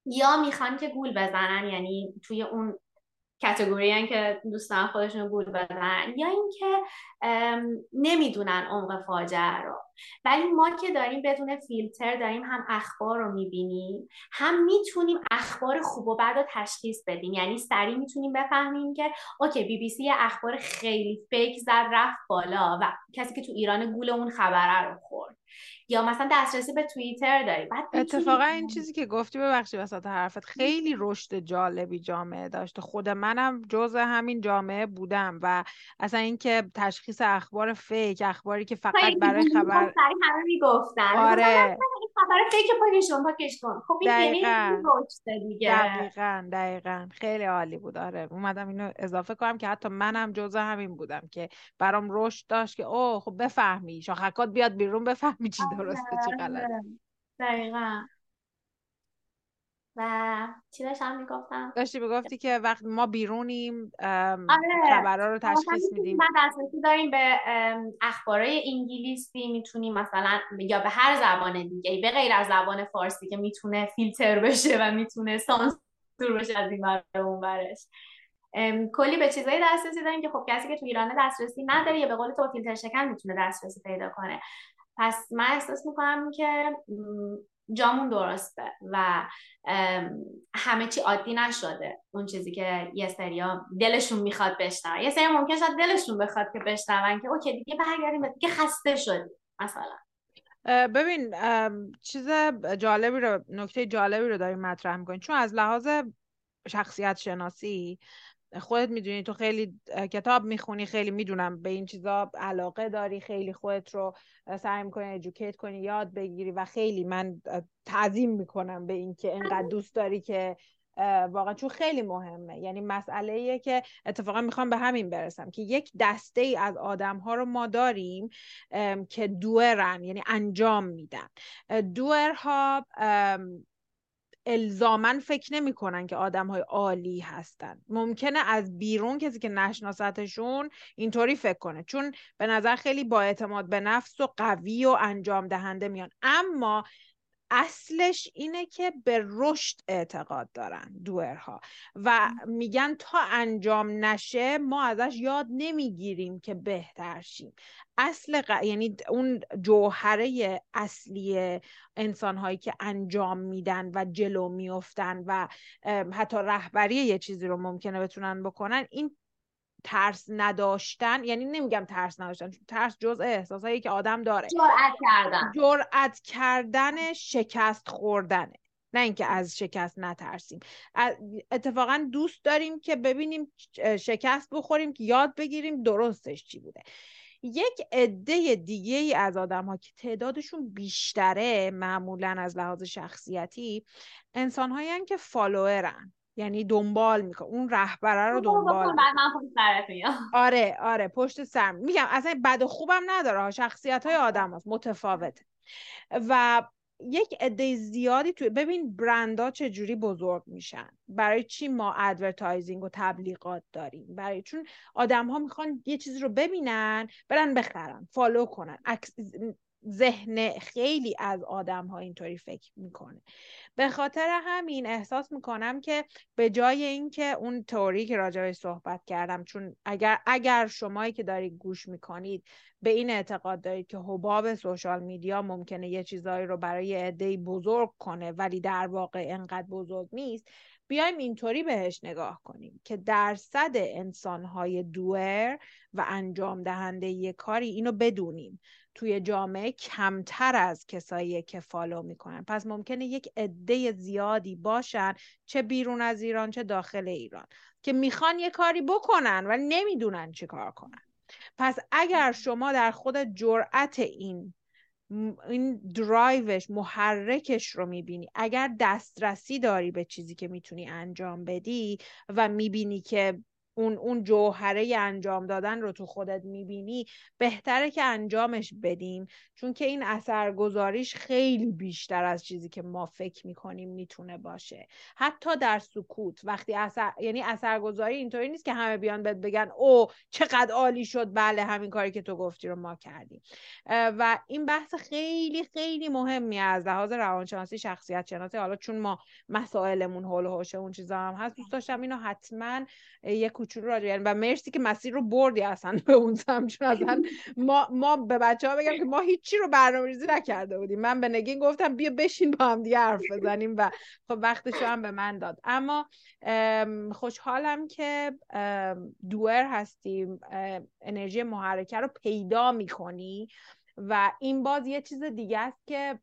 یا می‌خوان که گول بزنن یعنی توی اون کتگوری که دوستان خودشون گول بزنن یا اینکه نمی‌دونن عمق فاجعه رو. ولی ما که داریم بدون فیلتر داریم هم اخبار رو می‌بینیم هم می‌تونیم اخبار خوب و بد رو تشخیص بدیم. یعنی سریع می‌تونیم بفهمیم که okay بی بی سی اخبار خیلی fake زد رفت بالا و کسی که تو ایران گول اون خبره رو خورد. یا مثلا دسترسی به توییتر داری. بعد اتفاقا این چیزی که گفتی ببخشید وسط حرفت خیلی رشد جالبی جامعه داشته خود منم جز همین جامعه بودم و اصلا اینکه تشخیص اخبار fake اخباری که فقط برای خبر همه می‌گفتن. آره. خبر fake پاکشون پاکشون خب این یعنی دیگه. دقیقا دقیقا. خیلی عالی بود. آره. اومدم اینو اضافه کنم که حتی منم جزء همین بودم که برام رشد داشت که اوه خب بفهمی. شاخکات بیاد بیرون بفهمی چی درسته چی غلط دقیقا. و چی داشتم می‌گفتم. داشتی می‌گفتی که وقتی ما بیرونیم آره. خبرها رو تشخیص میدیم. ما دسترسی داریم به اخبارای انگلیسی می‌تونیم مثلا یا به هر زبان دیگه به غیر از زبان فارسی که می‌تونه فیلتر بشه و می‌تونه سانسور بشه از این بر اون برش کلی به چیزایی دسترسی داریم که خب کسی که تو ایران دسترسی نداره یا به قول تو فیلتر شکن می‌تونه دسترسی پیدا کنه. پس من احساس می‌کنم که جامون درسته و همه چی عادی نشده. اون چیزی که یه سریا دلشون می‌خواد بشنون. یه سری ممکن شد دلشون بخواد که بشنون که اوکی دیگه برگردیم دیگه خسته شدیم مثلا. ببین چیز جالبی رو نکته جالبی رو داریم مطرح می‌کنیم. چون از لحاظ شخصیت شناسی خودت می‌دونی تو خیلی کتاب می‌خونی خیلی می‌دونم به این چیزا علاقه داری خیلی خودت رو سعی می‌کنی ادوکیت کنی یاد بگیری و خیلی من تعظیم می‌کنم به اینکه انقدر دوست داری که واقعا چون خیلی مهمه. یعنی مسئله که اتفاقا می‌خوام به همین برسم که یک دسته ای از آدم ها رو ما داریم که دوئرن یعنی انجام میدن. دوئرها الزامن فکر نمی‌کنن که آدم های عالی هستن. ممکنه از بیرون کسی که نشناستشون اینطوری فکر کنه. چون به نظر خیلی با اعتماد به نفس و قوی و انجام دهنده میان. اما اصلش اینه که به رشد اعتقاد دارن دوئرها. و میگن تا انجام نشه ما ازش یاد نمی‌گیریم که بهتر شیم. اصل یعنی اون جوهره اصلی انسان هایی که انجام میدن و جلو میفتن و حتی رهبری یه چیزی رو ممکنه بتونن بکنن این ترس نداشتن یعنی نمیگم ترس نداشتن ترس جزء احساسایی که آدم داره. جرأت کردن. جرأت کردن شکست خوردنه. نه اینکه از شکست نترسیم. اتفاقا دوست داریم که ببینیم شکست بخوریم که یاد بگیریم درستش چی بوده. یک عده دیگه ای از آدم ها که تعدادشون بیشتره معمولا از لحاظ شخصیتی انسان هایی که follower ن. یعنی دنبال می‌کنه. اون رهبره رو دنبال آره آره پشت سر. میگم اصلا بد و خوبم نداره. شخصیت های آدم هست متفاوته. و یک عده زیادی توی ببین برندها چجوری بزرگ میشن. برای چی ما advertising و تبلیغات داریم؟ برای چون آدم ها می‌خوان یه چیزی رو ببینن برن بخرن فالو کنن. ذهن خیلی از آدم ها اینطوری فکر می‌کنه. به خاطر همین احساس می‌کنم که به جای اینکه اون توری که راجع صحبت کردم چون اگر اگر شمایی که دارید گوش می‌کنید به این اعتقاد دارید که حباب سوشال میدیا ممکنه یه چیزایی رو برای عده بزرگ کنه ولی در واقع انقدر بزرگ نیست بیایم اینطوری بهش نگاه کنیم که درصد انسانهای دوئر و انجام دهنده یه کاری اینو بدونیم. توی جامعه کمتر از کسایی که فالو می‌کنن. پس ممکنه یک عده زیادی باشن چه بیرون از ایران چه داخل ایران که می‌خوان یه کاری بکنن و نمی‌دونن چه کار کنن. پس اگر شما در خود جرأت این این درایوش محرکش رو می‌بینی اگر دسترسی داری به چیزی که می‌تونی انجام بدی و می‌بینی که اون اون جوهره انجام دادن رو تو خودت می‌بینی بهتره که انجامش بدیم. چون که این اثرگذاریش خیلی بیشتر از چیزی که ما فکر می‌کنیم می‌تونه باشه. حتی در سکوت وقتی اثر یعنی اثرگذاری اینطوری نیست که همه بیان بهت بگن او چقدر عالی شد بله همین کاری که تو گفتی رو ما کردیم. و این بحث خیلی خیلی مهمی از لحاظ روانشناسی شخصیت شناسی حالا چون ما مسائلمون هول و اون چیزا هم هست دوست داشتم اینو حتما یک کوچولو راجع یعنی و مرسی که مسیر رو بردی اصلا به اون سمت. چون اصلا ما ما به بچه ها بگم که ما هیچی رو برنامه‌ریزی نکرده بودیم. من به نگین گفتم بیا بشین با هم دیگه حرف بزنیم و خب وقتش هم به من داد. اما خوشحالم که دوئر هستیم. انرژی محرکه رو پیدا می‌کنی و این باز یه چیز دیگه است که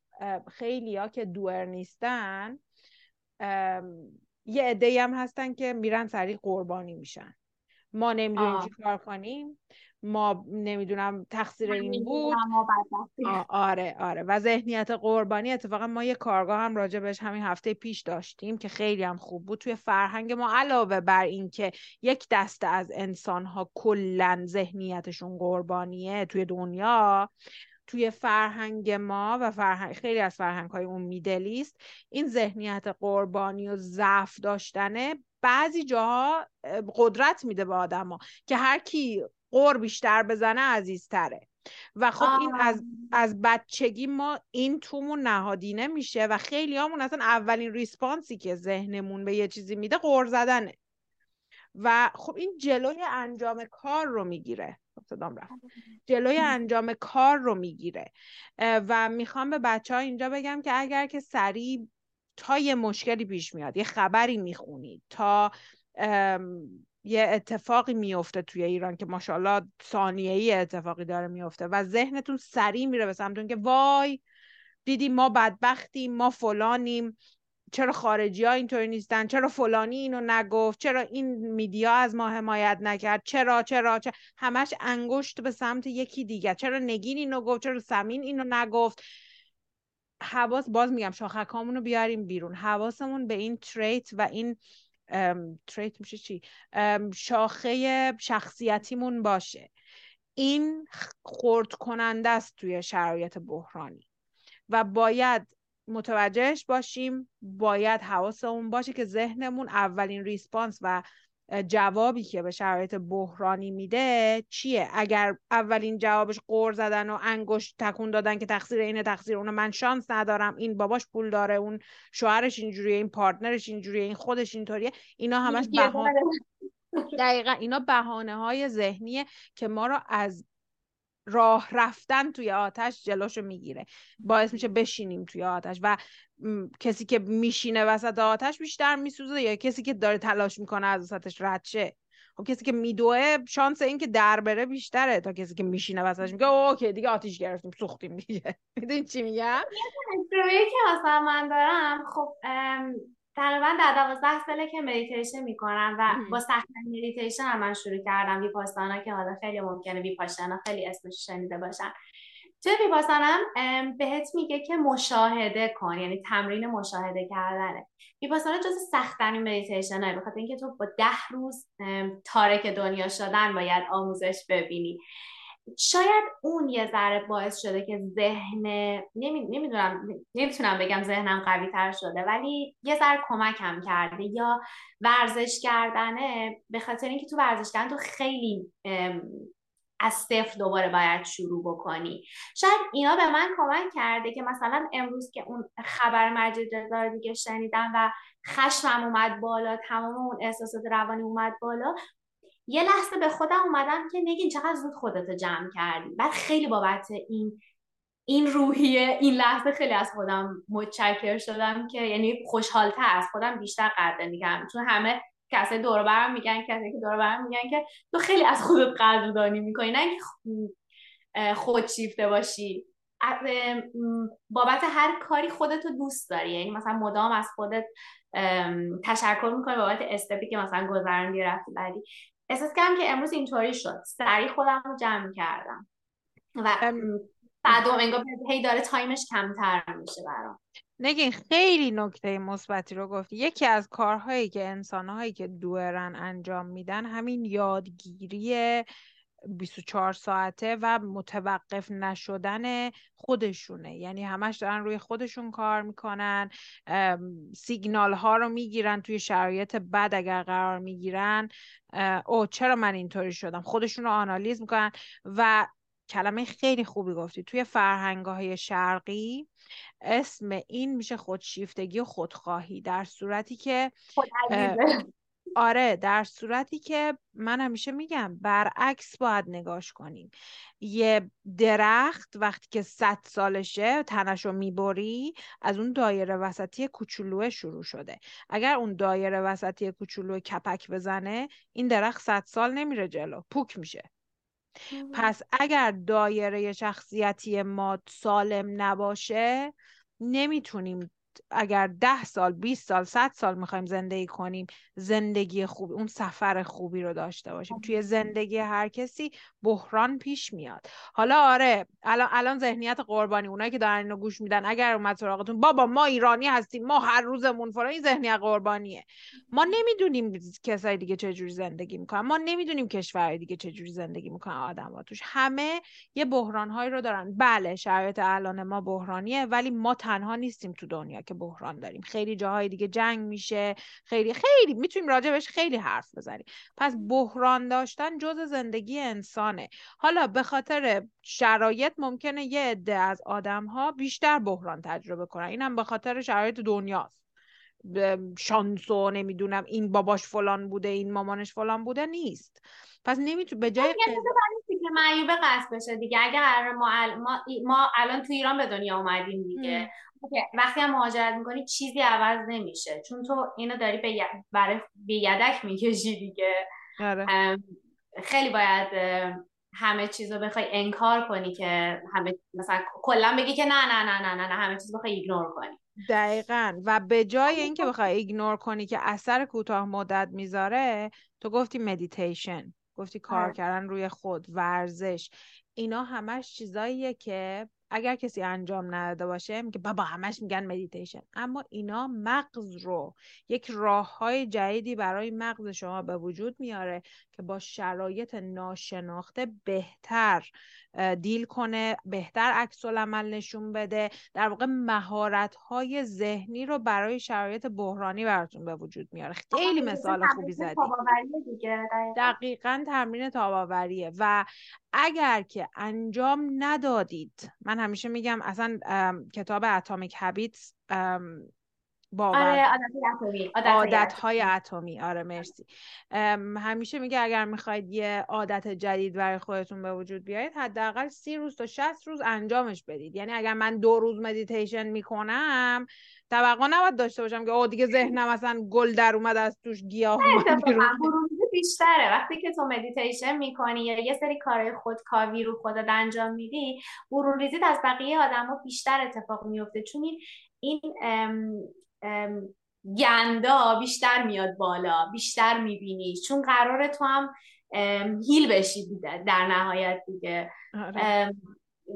خیلی ها که دوئر نیستن یه عده هم هستن که میرن سریع قربانی میشن. ما نمی‌دونیم چی کار کنیم. ما نمی‌دونم تقصیر این بود. آره آره. و ذهنیت قربانی اتفاقا ما یه کارگاه هم راجع بهش همین هفته پیش داشتیم که خیلی هم خوب بود. توی فرهنگ ما علاوه بر اینکه یک دسته از انسان ها کلا ذهنیتشون قربانیه توی دنیا توی فرهنگ ما و فرهنگ خیلی از فرهنگ های اون میدلیست این ذهنیت قربانی و ضعف داشتنه بعضی جاها قدرت میده به آدما که هر کی قور بیشتر بزنه عزیزتره. و خب این از از بچگی ما این تومون نهادینه میشه و خیلی همون اصلا اولین ریسپانسی که ذهنمون به یه چیزی میده قور زدنه. و خب این جلوی انجام کار رو می‌گیره. صدام رفت. جلوی انجام کار رو می‌گیره. و می‌خوام به بچه ها اینجا بگم که اگر که سریع تا یه مشکلی پیش میاد یه خبری می‌خونید تا یه اتفاقی میفته توی ایران که ماشاءالله ثانیه ای اتفاقی داره میفته و ذهنتون سریع میره به سمتون که وای دیدی ما بدبختیم ما فلانیم. چرا خارجی ها اینطوری نیستن؟ چرا فلانی اینو نگفت؟ چرا این میدیا از ما حمایت نکرد؟ چرا چرا, چرا؟ همش انگشت به سمت یکی دیگه چرا نگین اینو گفت؟ چرا سمین اینو نگفت؟ حواس باز میگم شاخکامون رو بیاریم بیرون. حواسمون به این تریت و این تریت میشه چی؟ شاخه شخصیتیمون باشه. این خورد کننده است توی شرایط بحرانی و باید متوجهش باشیم باید حواسمون باشه که ذهنمون اولین ریسپانس و جوابی که به شرایط بحرانی میده چیه؟ اگر اولین جوابش قور زدن و انگشت تکون دادن که تقصیر اینه تقصیر اونه من شانس ندارم این باباش پول داره اون شوهرش اینجوریه این پارتنرش اینجوریه این خودش اینطوریه اینا همش بهانه دقیقا اینا بهانه های ذهنیه که ما رو از راه رفتن توی آتش جلوشو می‌گیره باعث میشه بشینیم توی آتش و کسی که میشینه وسط آتش بیشتر میسوزه یا کسی که داره تلاش می‌کنه از وسطش رد شه خب کسی که میدوه شانس این که در بره بیشتره تا کسی که میشینه وسطش میگه اوکی دیگه آتیش گرفتیم سوختیم دیگه می‌دونی چی میگم که اصلا من دارم خب تقریبا در دوازده ساله که مدیتیشن می‌کنم و با سخت مدیتیشن هم من شروع کردم ویپاسانا که حالا خیلی ممکنه ویپاشانا خیلی اسمش شنیده باشن. توی ویپاسانا بهت میگه که مشاهده کن یعنی تمرین مشاهده کردنه. ویپاسانا جز سختترین مدیتیشن های بخاطر اینکه تو با ده روز تارک دنیا شدن باید آموزش ببینی. شاید اون یه ذره باعث شده که ذهن نمی... نمی‌دونم نمی‌تونم بگم ذهنم قوی تر شده ولی یه ذره کمکم کرده یا ورزش کردنه به خاطر اینکه تو ورزش کردن تو خیلی از صفر دوباره باید شروع بکنی. شاید اینا به من کمک کرده که مثلا امروز که اون خبر مجید رضا دیگه شنیدم و خشمم اومد بالا تمام اون احساسات روانی اومد بالا یه لحظه به خودم اومدم که نگین چقدر زود خودتو جمع کردی. بعد خیلی بابت این این روحیه این لحظه خیلی از خودم متشکر شدم که یعنی خوشحالتر از خودم بیشتر قدر می‌کنم چون همه کسی دور برم میگن کسی که دور برم میگن که تو خیلی از خودت قدردانی می‌کنی. نه اینکه خودشیفته باشی. بابت هر کاری خودتو دوست داری. یعنی مثلا مدام از خودت تشکر می‌کنی بابت استپی که مثلا گذراندی رفتی بعدی. احساس کردم که امروز اینطوری شد. سریع خودم رو جمع کردم. و بعد انگار هی داره تایمش کمتر میشه برام. نگین خیلی نکته مثبتی رو گفتی. یکی از کارهایی که انسانهایی که دورن انجام میدن همین یادگیری 24 ساعته و متوقف نشدن خودشونه. یعنی همش دارن روی خودشون کار می‌کنن سیگنال ها رو می‌گیرن توی شرایط بد اگر قرار می‌گیرن. او چرا من اینطوری شدم؟ خودشون رو آنالیز می‌کنن. و کلمه خیلی خوبی گفتی. توی فرهنگ های شرقی اسم این میشه خودشیفتگی و خودخواهی در صورتی که آره در صورتی که من همیشه میگم برعکس باید نگاش کنیم. یه درخت وقتی که صد سالشه تنشو می‌بری از اون دایره وسطی کوچولوه شروع شده. اگر اون دایره وسطی کوچولو کپک بزنه این درخت صد سال نمیره جلو پوک میشه. پس اگر دایره شخصیتی ما سالم نباشه نمی‌تونیم اگر ده سال 20 سال 100 سال می‌خوایم زندگی کنیم زندگی خوبی اون سفر خوبی رو داشته باشیم. توی زندگی هر کسی بحران پیش میاد. حالا آره الان الان ذهنیت قربانی اونایی که دارن اینو گوش میدن اگر اومد سراغتون بابا ما ایرانی هستیم ما هر روزمون فلان این ذهنیت قربانیه. ما نمی‌دونیم کسای دیگه چه جوری زندگی می‌کنن. ما نمی‌دونیم کشورهای دیگه چه جوری زندگی می‌کنن. آدم توش همه یه بحرانهایی رو دارن. بله شرایط الان ما بحرانیه ولی ما تنها نیستیم تو دنیا. که بحران داریم. خیلی جاهای دیگه جنگ میشه خیلی خیلی می‌تونیم راجبش خیلی حرف بزنیم. پس بحران داشتن جز زندگی انسانه. حالا به خاطر شرایط ممکنه یه عده از آدم ها بیشتر بحران تجربه کنن. اینم به خاطر شرایط دنیاست. شانس و نمی‌دونم این باباش فلان بوده این مامانش فلان بوده نیست. پس نمیتون به جای که معیوبه قصد بشه دیگه. اگر ما, ما, ما الان تو ایران به دنیا اومدیم دیگه. وقتی هم مهاجرت می‌کنی چیزی عوض نمیشه. چون تو اینو داری به برای به یدک می‌کشی دیگه. آره. خیلی باید همه چیز رو بخوای انکار کنی که همه مثلا کلا بگی که نه نه نه نه نه, نه همه چیز بخوای ignore کنی. دقیقا. و به جای اینکه بخوای ignore کنی که اثر کوتاه مدت می‌ذاره تو گفتی مدیتیشن گفتی کار آره. کردن روی خود ورزش. اینا همش چیزاییه که اگر کسی انجام نداده باشه میگه بابا همش میگن مدیتیشن اما اینا مغز رو یک راه های جدیدی برای مغز شما به وجود میاره که با شرایط ناشناخته بهتر دیل کنه بهتر عکس عمل نشون بده. در واقع مهارت های ذهنی رو برای شرایط بحرانی براتون به وجود میاره. خیلی مثال خوبی زدی. دقیقا. تمرین تاباوریه. و اگر که انجام ندادید من همیشه میگم اصلا کتاب Atomic Habits باور آره عادت های اتمی. آره مرسی. همیشه میگه اگر می‌خواید یه عادت جدید برای خودتون به وجود بیارید حداقل سی روز تا 60 روز انجامش بدید. یعنی اگر من دو روز مدیتیشن می‌کنم توقع نباید داشته باشم که او دیگه ذهنم اصلا گل در اومد از توش گیاه بیشتره. وقتی که تو مدیتیشن می‌کنی یا یه سری کارهای خودکاوی رو خودت انجام میدی برون ریزید از بقیه آدما بیشتر اتفاق میفته چون این گندا بیشتر میاد بالا بیشتر می‌بینی. چون قرار تو هم هیل بشی در نهایت دیگه. آره.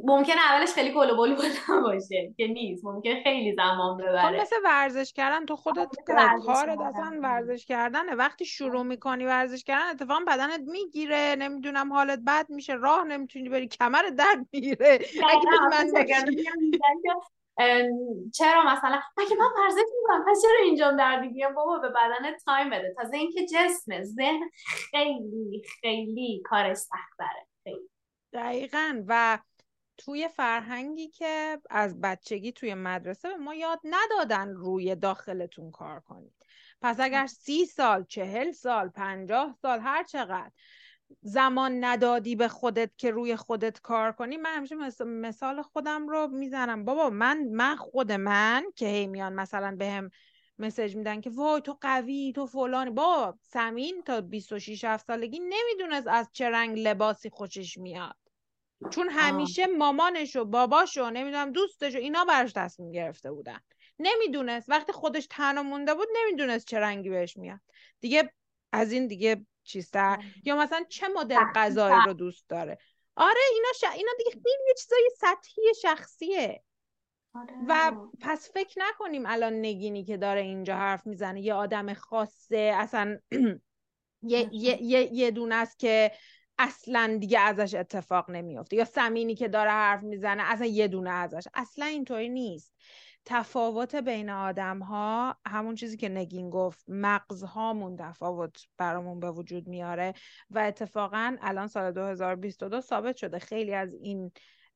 ممکنه اولش خیلی گل و بلو باشه که نیست. ممکن خیلی زمان خب ببره. مثل ورزش کردن تو خودت کارت اصلا ورزش کردنه. وقتی شروع می‌کنی ورزش کردن اتفاقا بدنت می‌گیره. نمی‌دونم حالت بد میشه راه نمی‌تونی بری کمر درد می‌گیره. اگه من چرا مثلا؟ اگه من ورزش می‌کنم؟ پس چرا اینجا درد می‌گیرم بابا به بدن تایم بده. تازه اینکه جسم ذهن خیلی خیلی کارش سخت داره خیلی. دقیقا. و توی فرهنگی که از بچگی توی مدرسه به ما یاد ندادن روی داخلتون کار کنید. پس اگر سی سال چهل سال پنجاه سال هر چقدر زمان ندادی به خودت که روی خودت کار کنی؟ من همیشه مثال خودم رو می‌زنم. بابا من من خود من که هی میان مثلا به هم مسج میدن که وای تو قوی تو فلانی. با سمین تا 26 7 سالگی نمی‌دونست از چه رنگ لباسی خوشش میاد. چون همیشه مامانش و باباش و نمی‌دونم دوستش و اینا براش تصمیم گرفته بودن. نمی‌دونست. وقتی خودش تنها مونده بود نمی‌دونست چه رنگی بهش میاد. دیگه از این دیگه چیزتر یا مثلا چه مدل غذایی رو دوست داره؟ آره اینا ش... اینا دیگه خیلی چیزای سطحی شخصیه. آره. و پس فکر نکنیم الان نگینی که داره اینجا حرف می‌زنه. یه آدم خاصه اصلا یه, یه, یه, یه دونه است که اصلا دیگه ازش اتفاق نمیافته. یا سمینی که داره حرف می‌زنه اصلا یه دونه ازش. اصلا اینطوری نیست. تفاوت بین آدم ها همون چیزی که نگین گفت مغزهامون تفاوت برامون به وجود میاره و اتفاقا الان سال 2022 ثابت شده. خیلی از این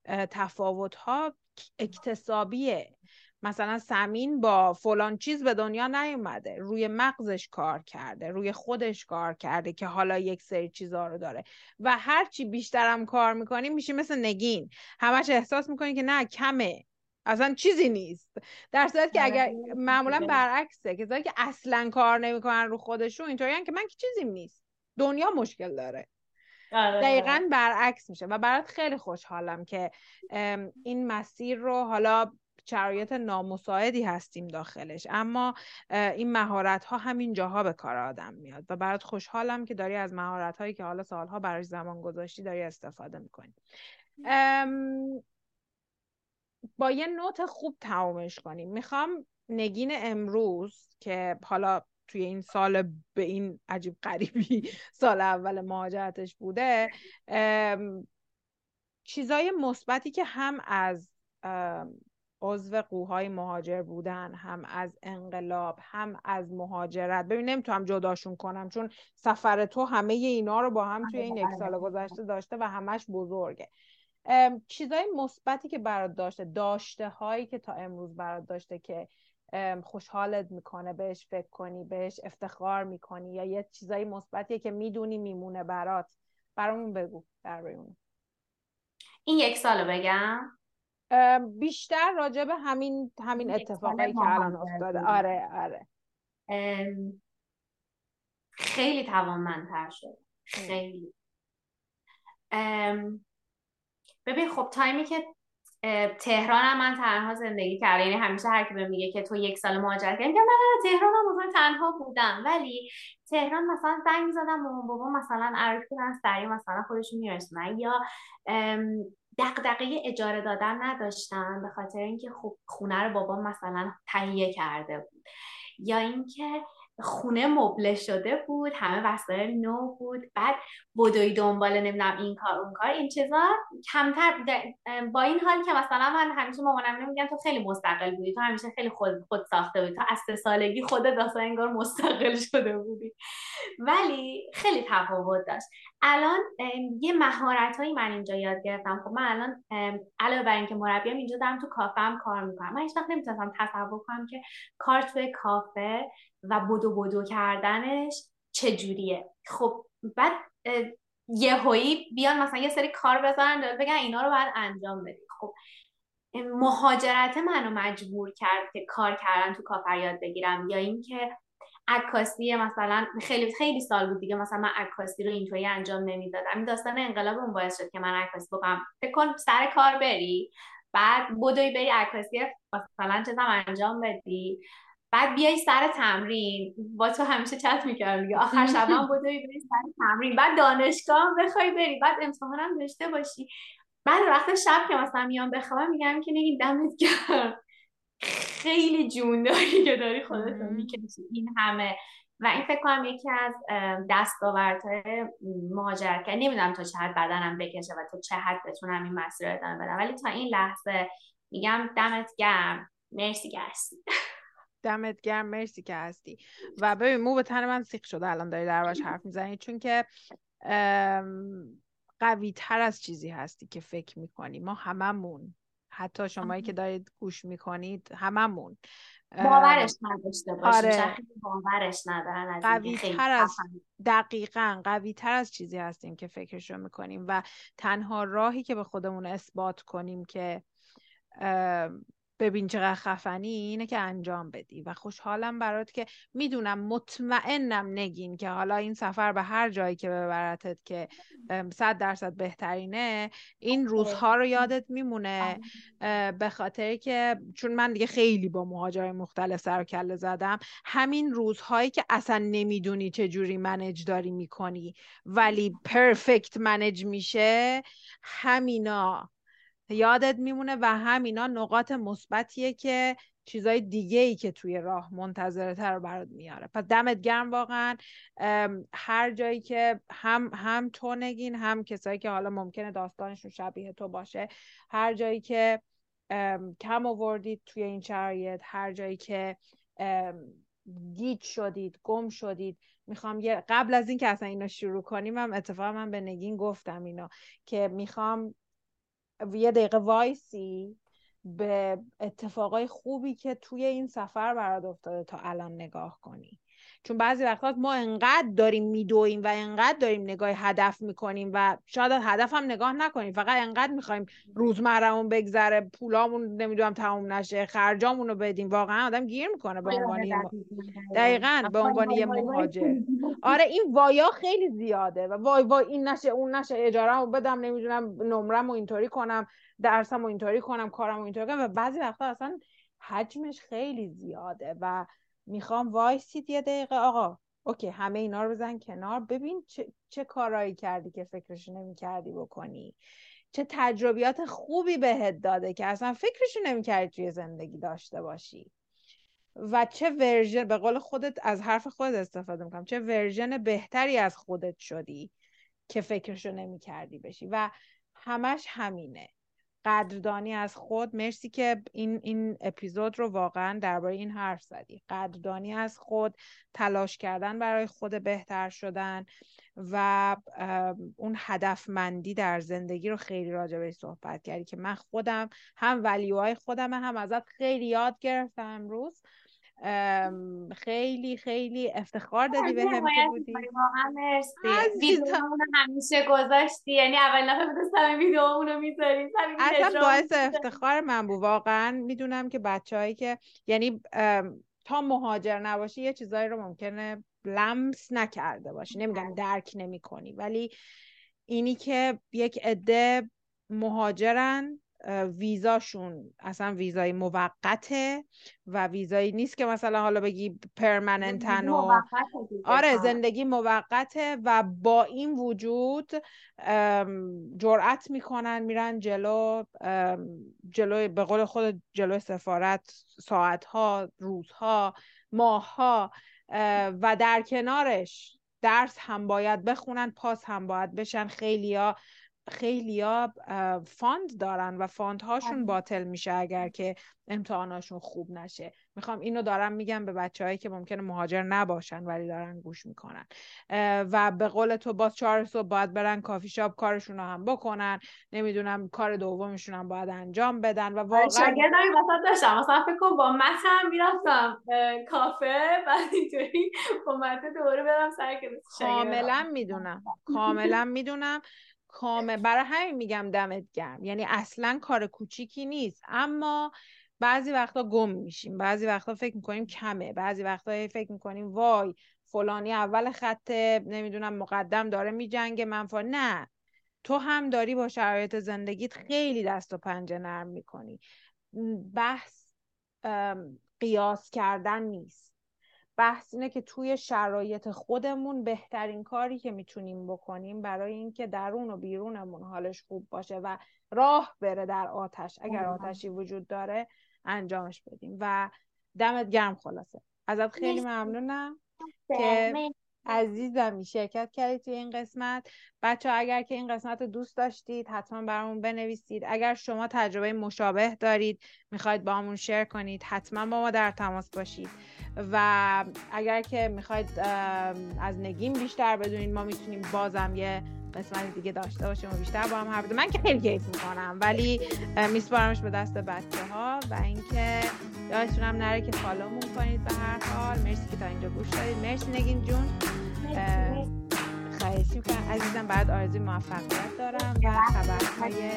تفاوت ها اکتسابیه. مثلا سمین با فلان چیز به دنیا نیومده. روی مغزش کار کرده روی خودش کار کرده که حالا یک سری چیزها رو داره. و هرچی بیشترم کار می‌کنیم میشه مثل نگین. همش احساس می‌کنی که نه کمه. اصلا چیزی نیست. در صورت که اگر آره، معمولا برعکسه کسایی که اصلا کار نمی‌کنن رو خودشون اینطوریان که من که چیزی نیست. دنیا مشکل داره. آره. دقیقا برعکس میشه و برات خیلی خوشحالم که این مسیر رو حالا شرایط نامساعدی هستیم داخلش. اما این مهارت ها همین جاها به کار آدم میاد و برات خوشحالم که داری از مهارت هایی که حالا سالها براش زمان گذاشتی داری استفاده می‌کنی. با یه نوت خوب تمامش کنیم. می‌خوام نگین امروز که حالا توی این سال به این عجیب قریبی سال اول مهاجرتش بوده چیزای مثبتی که هم از عضو قوهای مهاجر بودن هم از انقلاب هم از مهاجرت. ببین نمی‌تونم جداشون کنم چون سفر تو همه اینا رو با هم توی این یک سال گذشته داشته و همش بزرگه. چیزای مثبتی که برات داشته داشته هایی که تا امروز برات داشته که خوشحالت می‌کنه بهش فکر کنی بهش افتخار می‌کنی یا یه چیزای مثبتیه که می‌دونی میمونه برات. برامون بگو در اون. این یک سالو بگم؟ بیشتر راجع به همین همین اتفاقی که الان افتاده. آره آره. خیلی توانمندتر شد. خیلی. ببین خب تایمی که تهران هم من تنها زندگی کردم یعنی همیشه هر کی میگه که تو یک سال مهاجرت کردی میگم نه نه تهران هم تنها بودم. ولی تهران مثلا زنگ زدم مامان بابا مثلا عرض کردن سریع مثلا خودشون میرسونن. یا دقدقه اجاره دادن نداشتن به خاطر اینکه خب خونه رو بابا مثلا تهیه کرده بود. یا اینکه خونه مبله شده بود همه وسایل نو بود. بعد بدوی دنبال نمی‌دونم این کار اون کار این چیزا کمتر با این حال که مثلا من همیشه مامانم میگم تو خیلی مستقل بودی تو همیشه خیلی خود خود ساخته بودی تو از سه سالگی خودت اصلا انگار مستقل شده بودی. ولی خیلی تفاوت داشت. الان یه مهارت هایی من اینجا یاد گرفتم. خب من الان علاوه بر اینکه مربیم اینجا دارم تو کافه هم کار می‌کنم. من هیچ وقت نمی‌تونستم تصور کنم که کار توی کافه و بدو بدو کردنش چجوریه؟ خب بعد یهویی بیان مثلا یه سری کار بذارن بگن اینا رو باید انجام بدی خب مهاجرت منو مجبور کرد که کار کردن تو کافر یاد بگیرم یا اینکه عکاسی مثلا خیلی خیلی سال بود دیگه مثلا من عکاسی رو اینطوری انجام نمی‌دادم. این داستان انقلاب اون باعث شد که من عکاسی بکنم. فکر کن سر کار بری بعد بدوی بری عکاسی مثلا چیزم انجام بدی. بعد بیای سر تمرین. با تو همیشه چت می‌کردم یا آخر شب هم بودی بری سر تمرین. بعد دانشگاه هم بخوای بری. بعد امتحان هم داشته باشی. بعد وقت شب که مثلا میام بخوابم میگم که نگین دمت گرم. خیلی جون داری که داری خودت می‌کشی. این همه. و این فکر کنم یکی از دستاوردهای مهاجرت که نمی‌دونم تا چه حد بدنم بکشه و تا چه حد بتونم این مسیر رو ادامه بدم. ولی تا این لحظه میگم دمت گرم. مرسی که دمت گرم مرسی که هستی. و ببین مو به تن من سیخ شده الان داری دربارش حرف می‌زنی چون که قوی تر از چیزی هستی که فکر می‌کنی. ما هممون حتی شمایی که دارید گوش می‌کنید هممون. باورش نداشته باشیم. آره. باورش ندارن قوی تر از دقیقا قوی تر از چیزی هستیم که فکرشو می‌کنیم. و تنها راهی که به خودمون اثبات کنیم که ببین چقدر خفنی اینه که انجام بدی. و خوشحالم برات که می‌دونم مطمئنم نگین که حالا این سفر به هر جایی که ببرتت که صد درصد بهترینه این روزها رو یادت میمونه. به خاطر که چون من دیگه خیلی با مهاجرای مختلف سر و کله زدم همین روزهایی که اصلا نمی‌دونی چه جوری منج داری می‌کنی ولی پرفکت منج میشه همینا یادت میمونه و همینا نقاط مثبتیه که چیزای دیگه ای که توی راه منتظرتر رو برات میاره. پس دمت گرم واقعا. هر جایی که هم هم تو نگین هم کسایی که حالا ممکنه داستانشون شبیه تو باشه هر جایی که کم آوردید توی این شرایط هر جایی که گیج شدید گم شدید می‌خوام یه قبل از اینکه اصلا اینو شروع کنیم هم اتفاقا من به نگین گفتم اینو که می‌خوام یه دقیقه وایسی به اتفاقای خوبی که توی این سفر برات افتاده تا الان نگاه کنی. چون بعضی وقتا ما انقدر داریم میدویم و انقدر داریم نگاه هدف می‌کنیم و شاید هدف هم نگاه نکنیم فقط انقدر می‌خوایم روزمرهمون بگذره پولامون نمی‌دونم تموم نشه خرجامون رو بدیم واقعا آدم گیر می‌کنه به عنوان دقیقا به عنوان یه مهاجر. آره این وایا خیلی زیاده و وای وای این نشه اون نشه اجاره بدم نمی‌دونم نمرم و اینطوری کنم درسم و اینطوری کنم کارم و اینطوری کنم و بعضی وقتا اصلا حجمش خیلی زیاده و می‌خوام وایسید یه دقیقه. آقا اوکی همه اینا رو بزن کنار. ببین چه, چه کارایی کردی که فکرش نمی‌کردی بکنی. چه تجربیات خوبی بهت داده که اصلا فکرشو نمی‌کردی توی زندگی داشته باشی. و چه version به قول خودت از حرف خودت استفاده می‌کنم. چه version بهتری از خودت شدی که فکرشو نمی‌کردی بشی. و همش همینه. قدردانی از خود. مرسی که این این اپیزود رو واقعا درباره این حرف زدی. قدردانی از خود تلاش کردن برای خود بهتر شدن و اون هدفمندی در زندگی رو خیلی راجع به صحبت کردی که من خودم هم ولیوهای خودم هم ازت خیلی یاد گرفتم امروز. خیلی خیلی افتخار دادی به هم که بودی. واقعا مرسی. همیشه گذاشتی. یعنی اول دفعه بودستم ویدیومونو می‌ذاری اصلا باعث افتخار من بود. واقعا می‌دونم که بچههایی که یعنی تا مهاجر نباشی یه چیزایی رو ممکنه لمس نکرده باشی. نمیگم درک نمی کنی ولی اینی که یک عده مهاجرن ویزاشون اصلا ویزای موقته و ویزایی نیست که مثلا حالا بگی پرمننتن و آره زندگی موقته و با این وجود جرأت می‌کنن میرن جلو جلو به قول خود جلو سفارت ساعتها روزها ماهها و در کنارش درس هم باید بخونن پاس هم باید بشن. خیلیا خیلیا fund دارن و fund هاشون آره. باطل میشه اگر که امتحاناشون خوب نشه. می‌خوام اینو دارم میگم به بچههایی که ممکنه مهاجر نباشن ولی دارن گوش می‌کنن. و به قول تو باز چهار صبح باید برن کافی شاپ کارشون رو هم بکنن. نمی‌دونم کار دومشون هم باید انجام بدن و واقعا شاگردم وسط داشتم. مثلا فکر کنم با متن می‌رفتم کافه و اینطوری با متن دوره برم سر کاملا می‌دونم. کاملا می‌دونم. کامل برای همین میگم دمت گرم. یعنی اصلا کار کوچیکی نیست. اما بعضی وقتا گم میشیم. بعضی وقتا فکر می‌کنیم کمه. بعضی وقتا فکر می‌کنیم وای فلانی اول خط نمی‌دونم مقدم داره میجنگه من نه. تو هم داری با شرایط زندگیت خیلی دست و پنجه نرم می‌کنی. بحث قیاس کردن نیست. بحث اینه که توی شرایط خودمون بهترین کاری که می‌تونیم بکنیم برای اینکه درون و بیرونمون حالش خوب باشه و راه بره در آتش. اگر آتشی وجود داره انجامش بدیم. و دمت گرم خلاصه. ازت خیلی ممنونم که عزیزمی شرکت کردید توی این قسمت. بچه اگر که این قسمت رو دوست داشتید حتما برامون بنویسید. اگر شما تجربه مشابه دارید می‌خواید با همون شیر کنید حتما با ما در تماس باشید. و اگر که می‌خواید از نگیم بیشتر بدونید ما می‌تونیم بازم یه قسمت دیگه داشته باشیم و بیشتر با هم حرف من که خیلی کیف می‌کنم ولی میسپارمش به دست بچه ها و اینکه یادتون هم نره که فالومون کنید به هر حال. مرسی که تا اینجا گوش دارید مرسی نگین جون. خواهش می‌کنم. عزیزم بعد آرزوی موفقیت دارم و خبرهای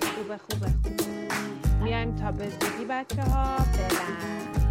خوب خوب خوب. میایم تا به زودی بچه ها فعلا